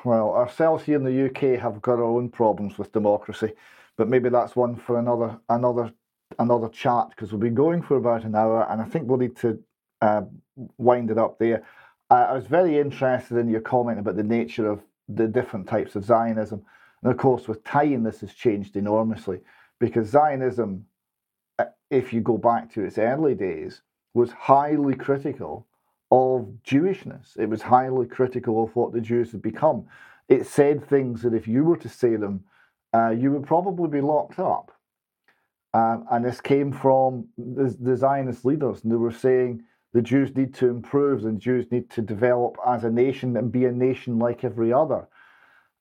Well, ourselves here in the UK have got our own problems with democracy, but maybe that's one for another another another chat because we've been going for about an hour, and I think we'll need to uh, wind it up there. Uh, I was very interested in your comment about the nature of the different types of Zionism, and of course, with time, this has changed enormously because Zionism, uh, if you go back to its early days, was highly critical of Jewishness. It was highly critical of what the Jews had become. It said things that if you were to say them, uh, you would probably be locked up. Um, and this came from the, the Zionist leaders, and they were saying the Jews need to improve, and Jews need to develop as a nation and be a nation like every other.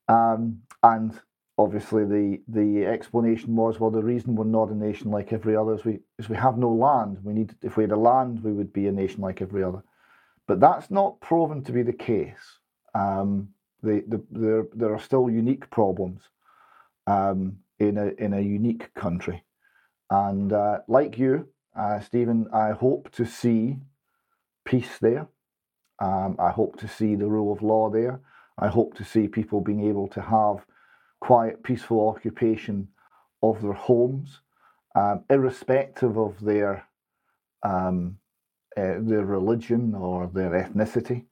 Um, and obviously, the the explanation was, well, the reason we're not a nation like every other is we is we have no land. We need if we had a land, we would be a nation like every other. But that's not proven to be the case. Um, the, the, there, there are still unique problems um, in a in a unique country. And uh, like you, uh, Stephen, I hope to see peace there. Um, I hope to see the rule of law there. I hope to see people being able to have quiet, peaceful occupation of their homes, um, irrespective of their um, uh, their religion or their ethnicity.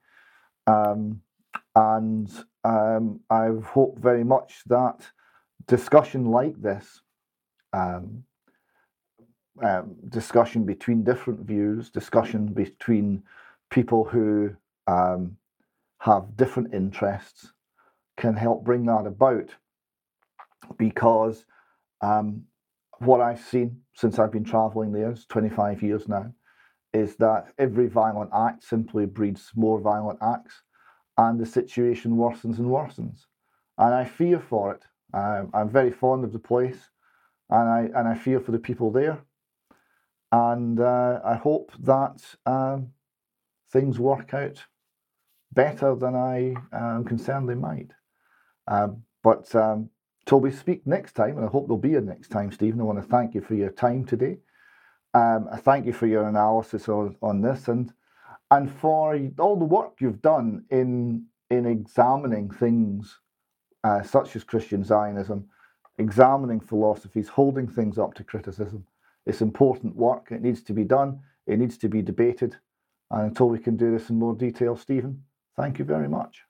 Um, and um, I hope very much that discussion like this um, um, discussion between different views, discussion between people who um, have different interests can help bring that about. Because um, what I've seen since I've been traveling there is 25 years now, is that every violent act simply breeds more violent acts and the situation worsens and worsens. And I fear for it. Um, I'm very fond of the place and I, and I fear for the people there and uh, I hope that um, things work out better than I am concerned they might. Um, but um, till we speak next time, and I hope there'll be a next time, Stephen, I want to thank you for your time today. Um, I thank you for your analysis on, on this and and for all the work you've done in in examining things uh, such as Christian Zionism, examining philosophies, holding things up to criticism. It's important work. It needs to be done. It needs to be debated. And until we can do this in more detail, Stephen, thank you very much.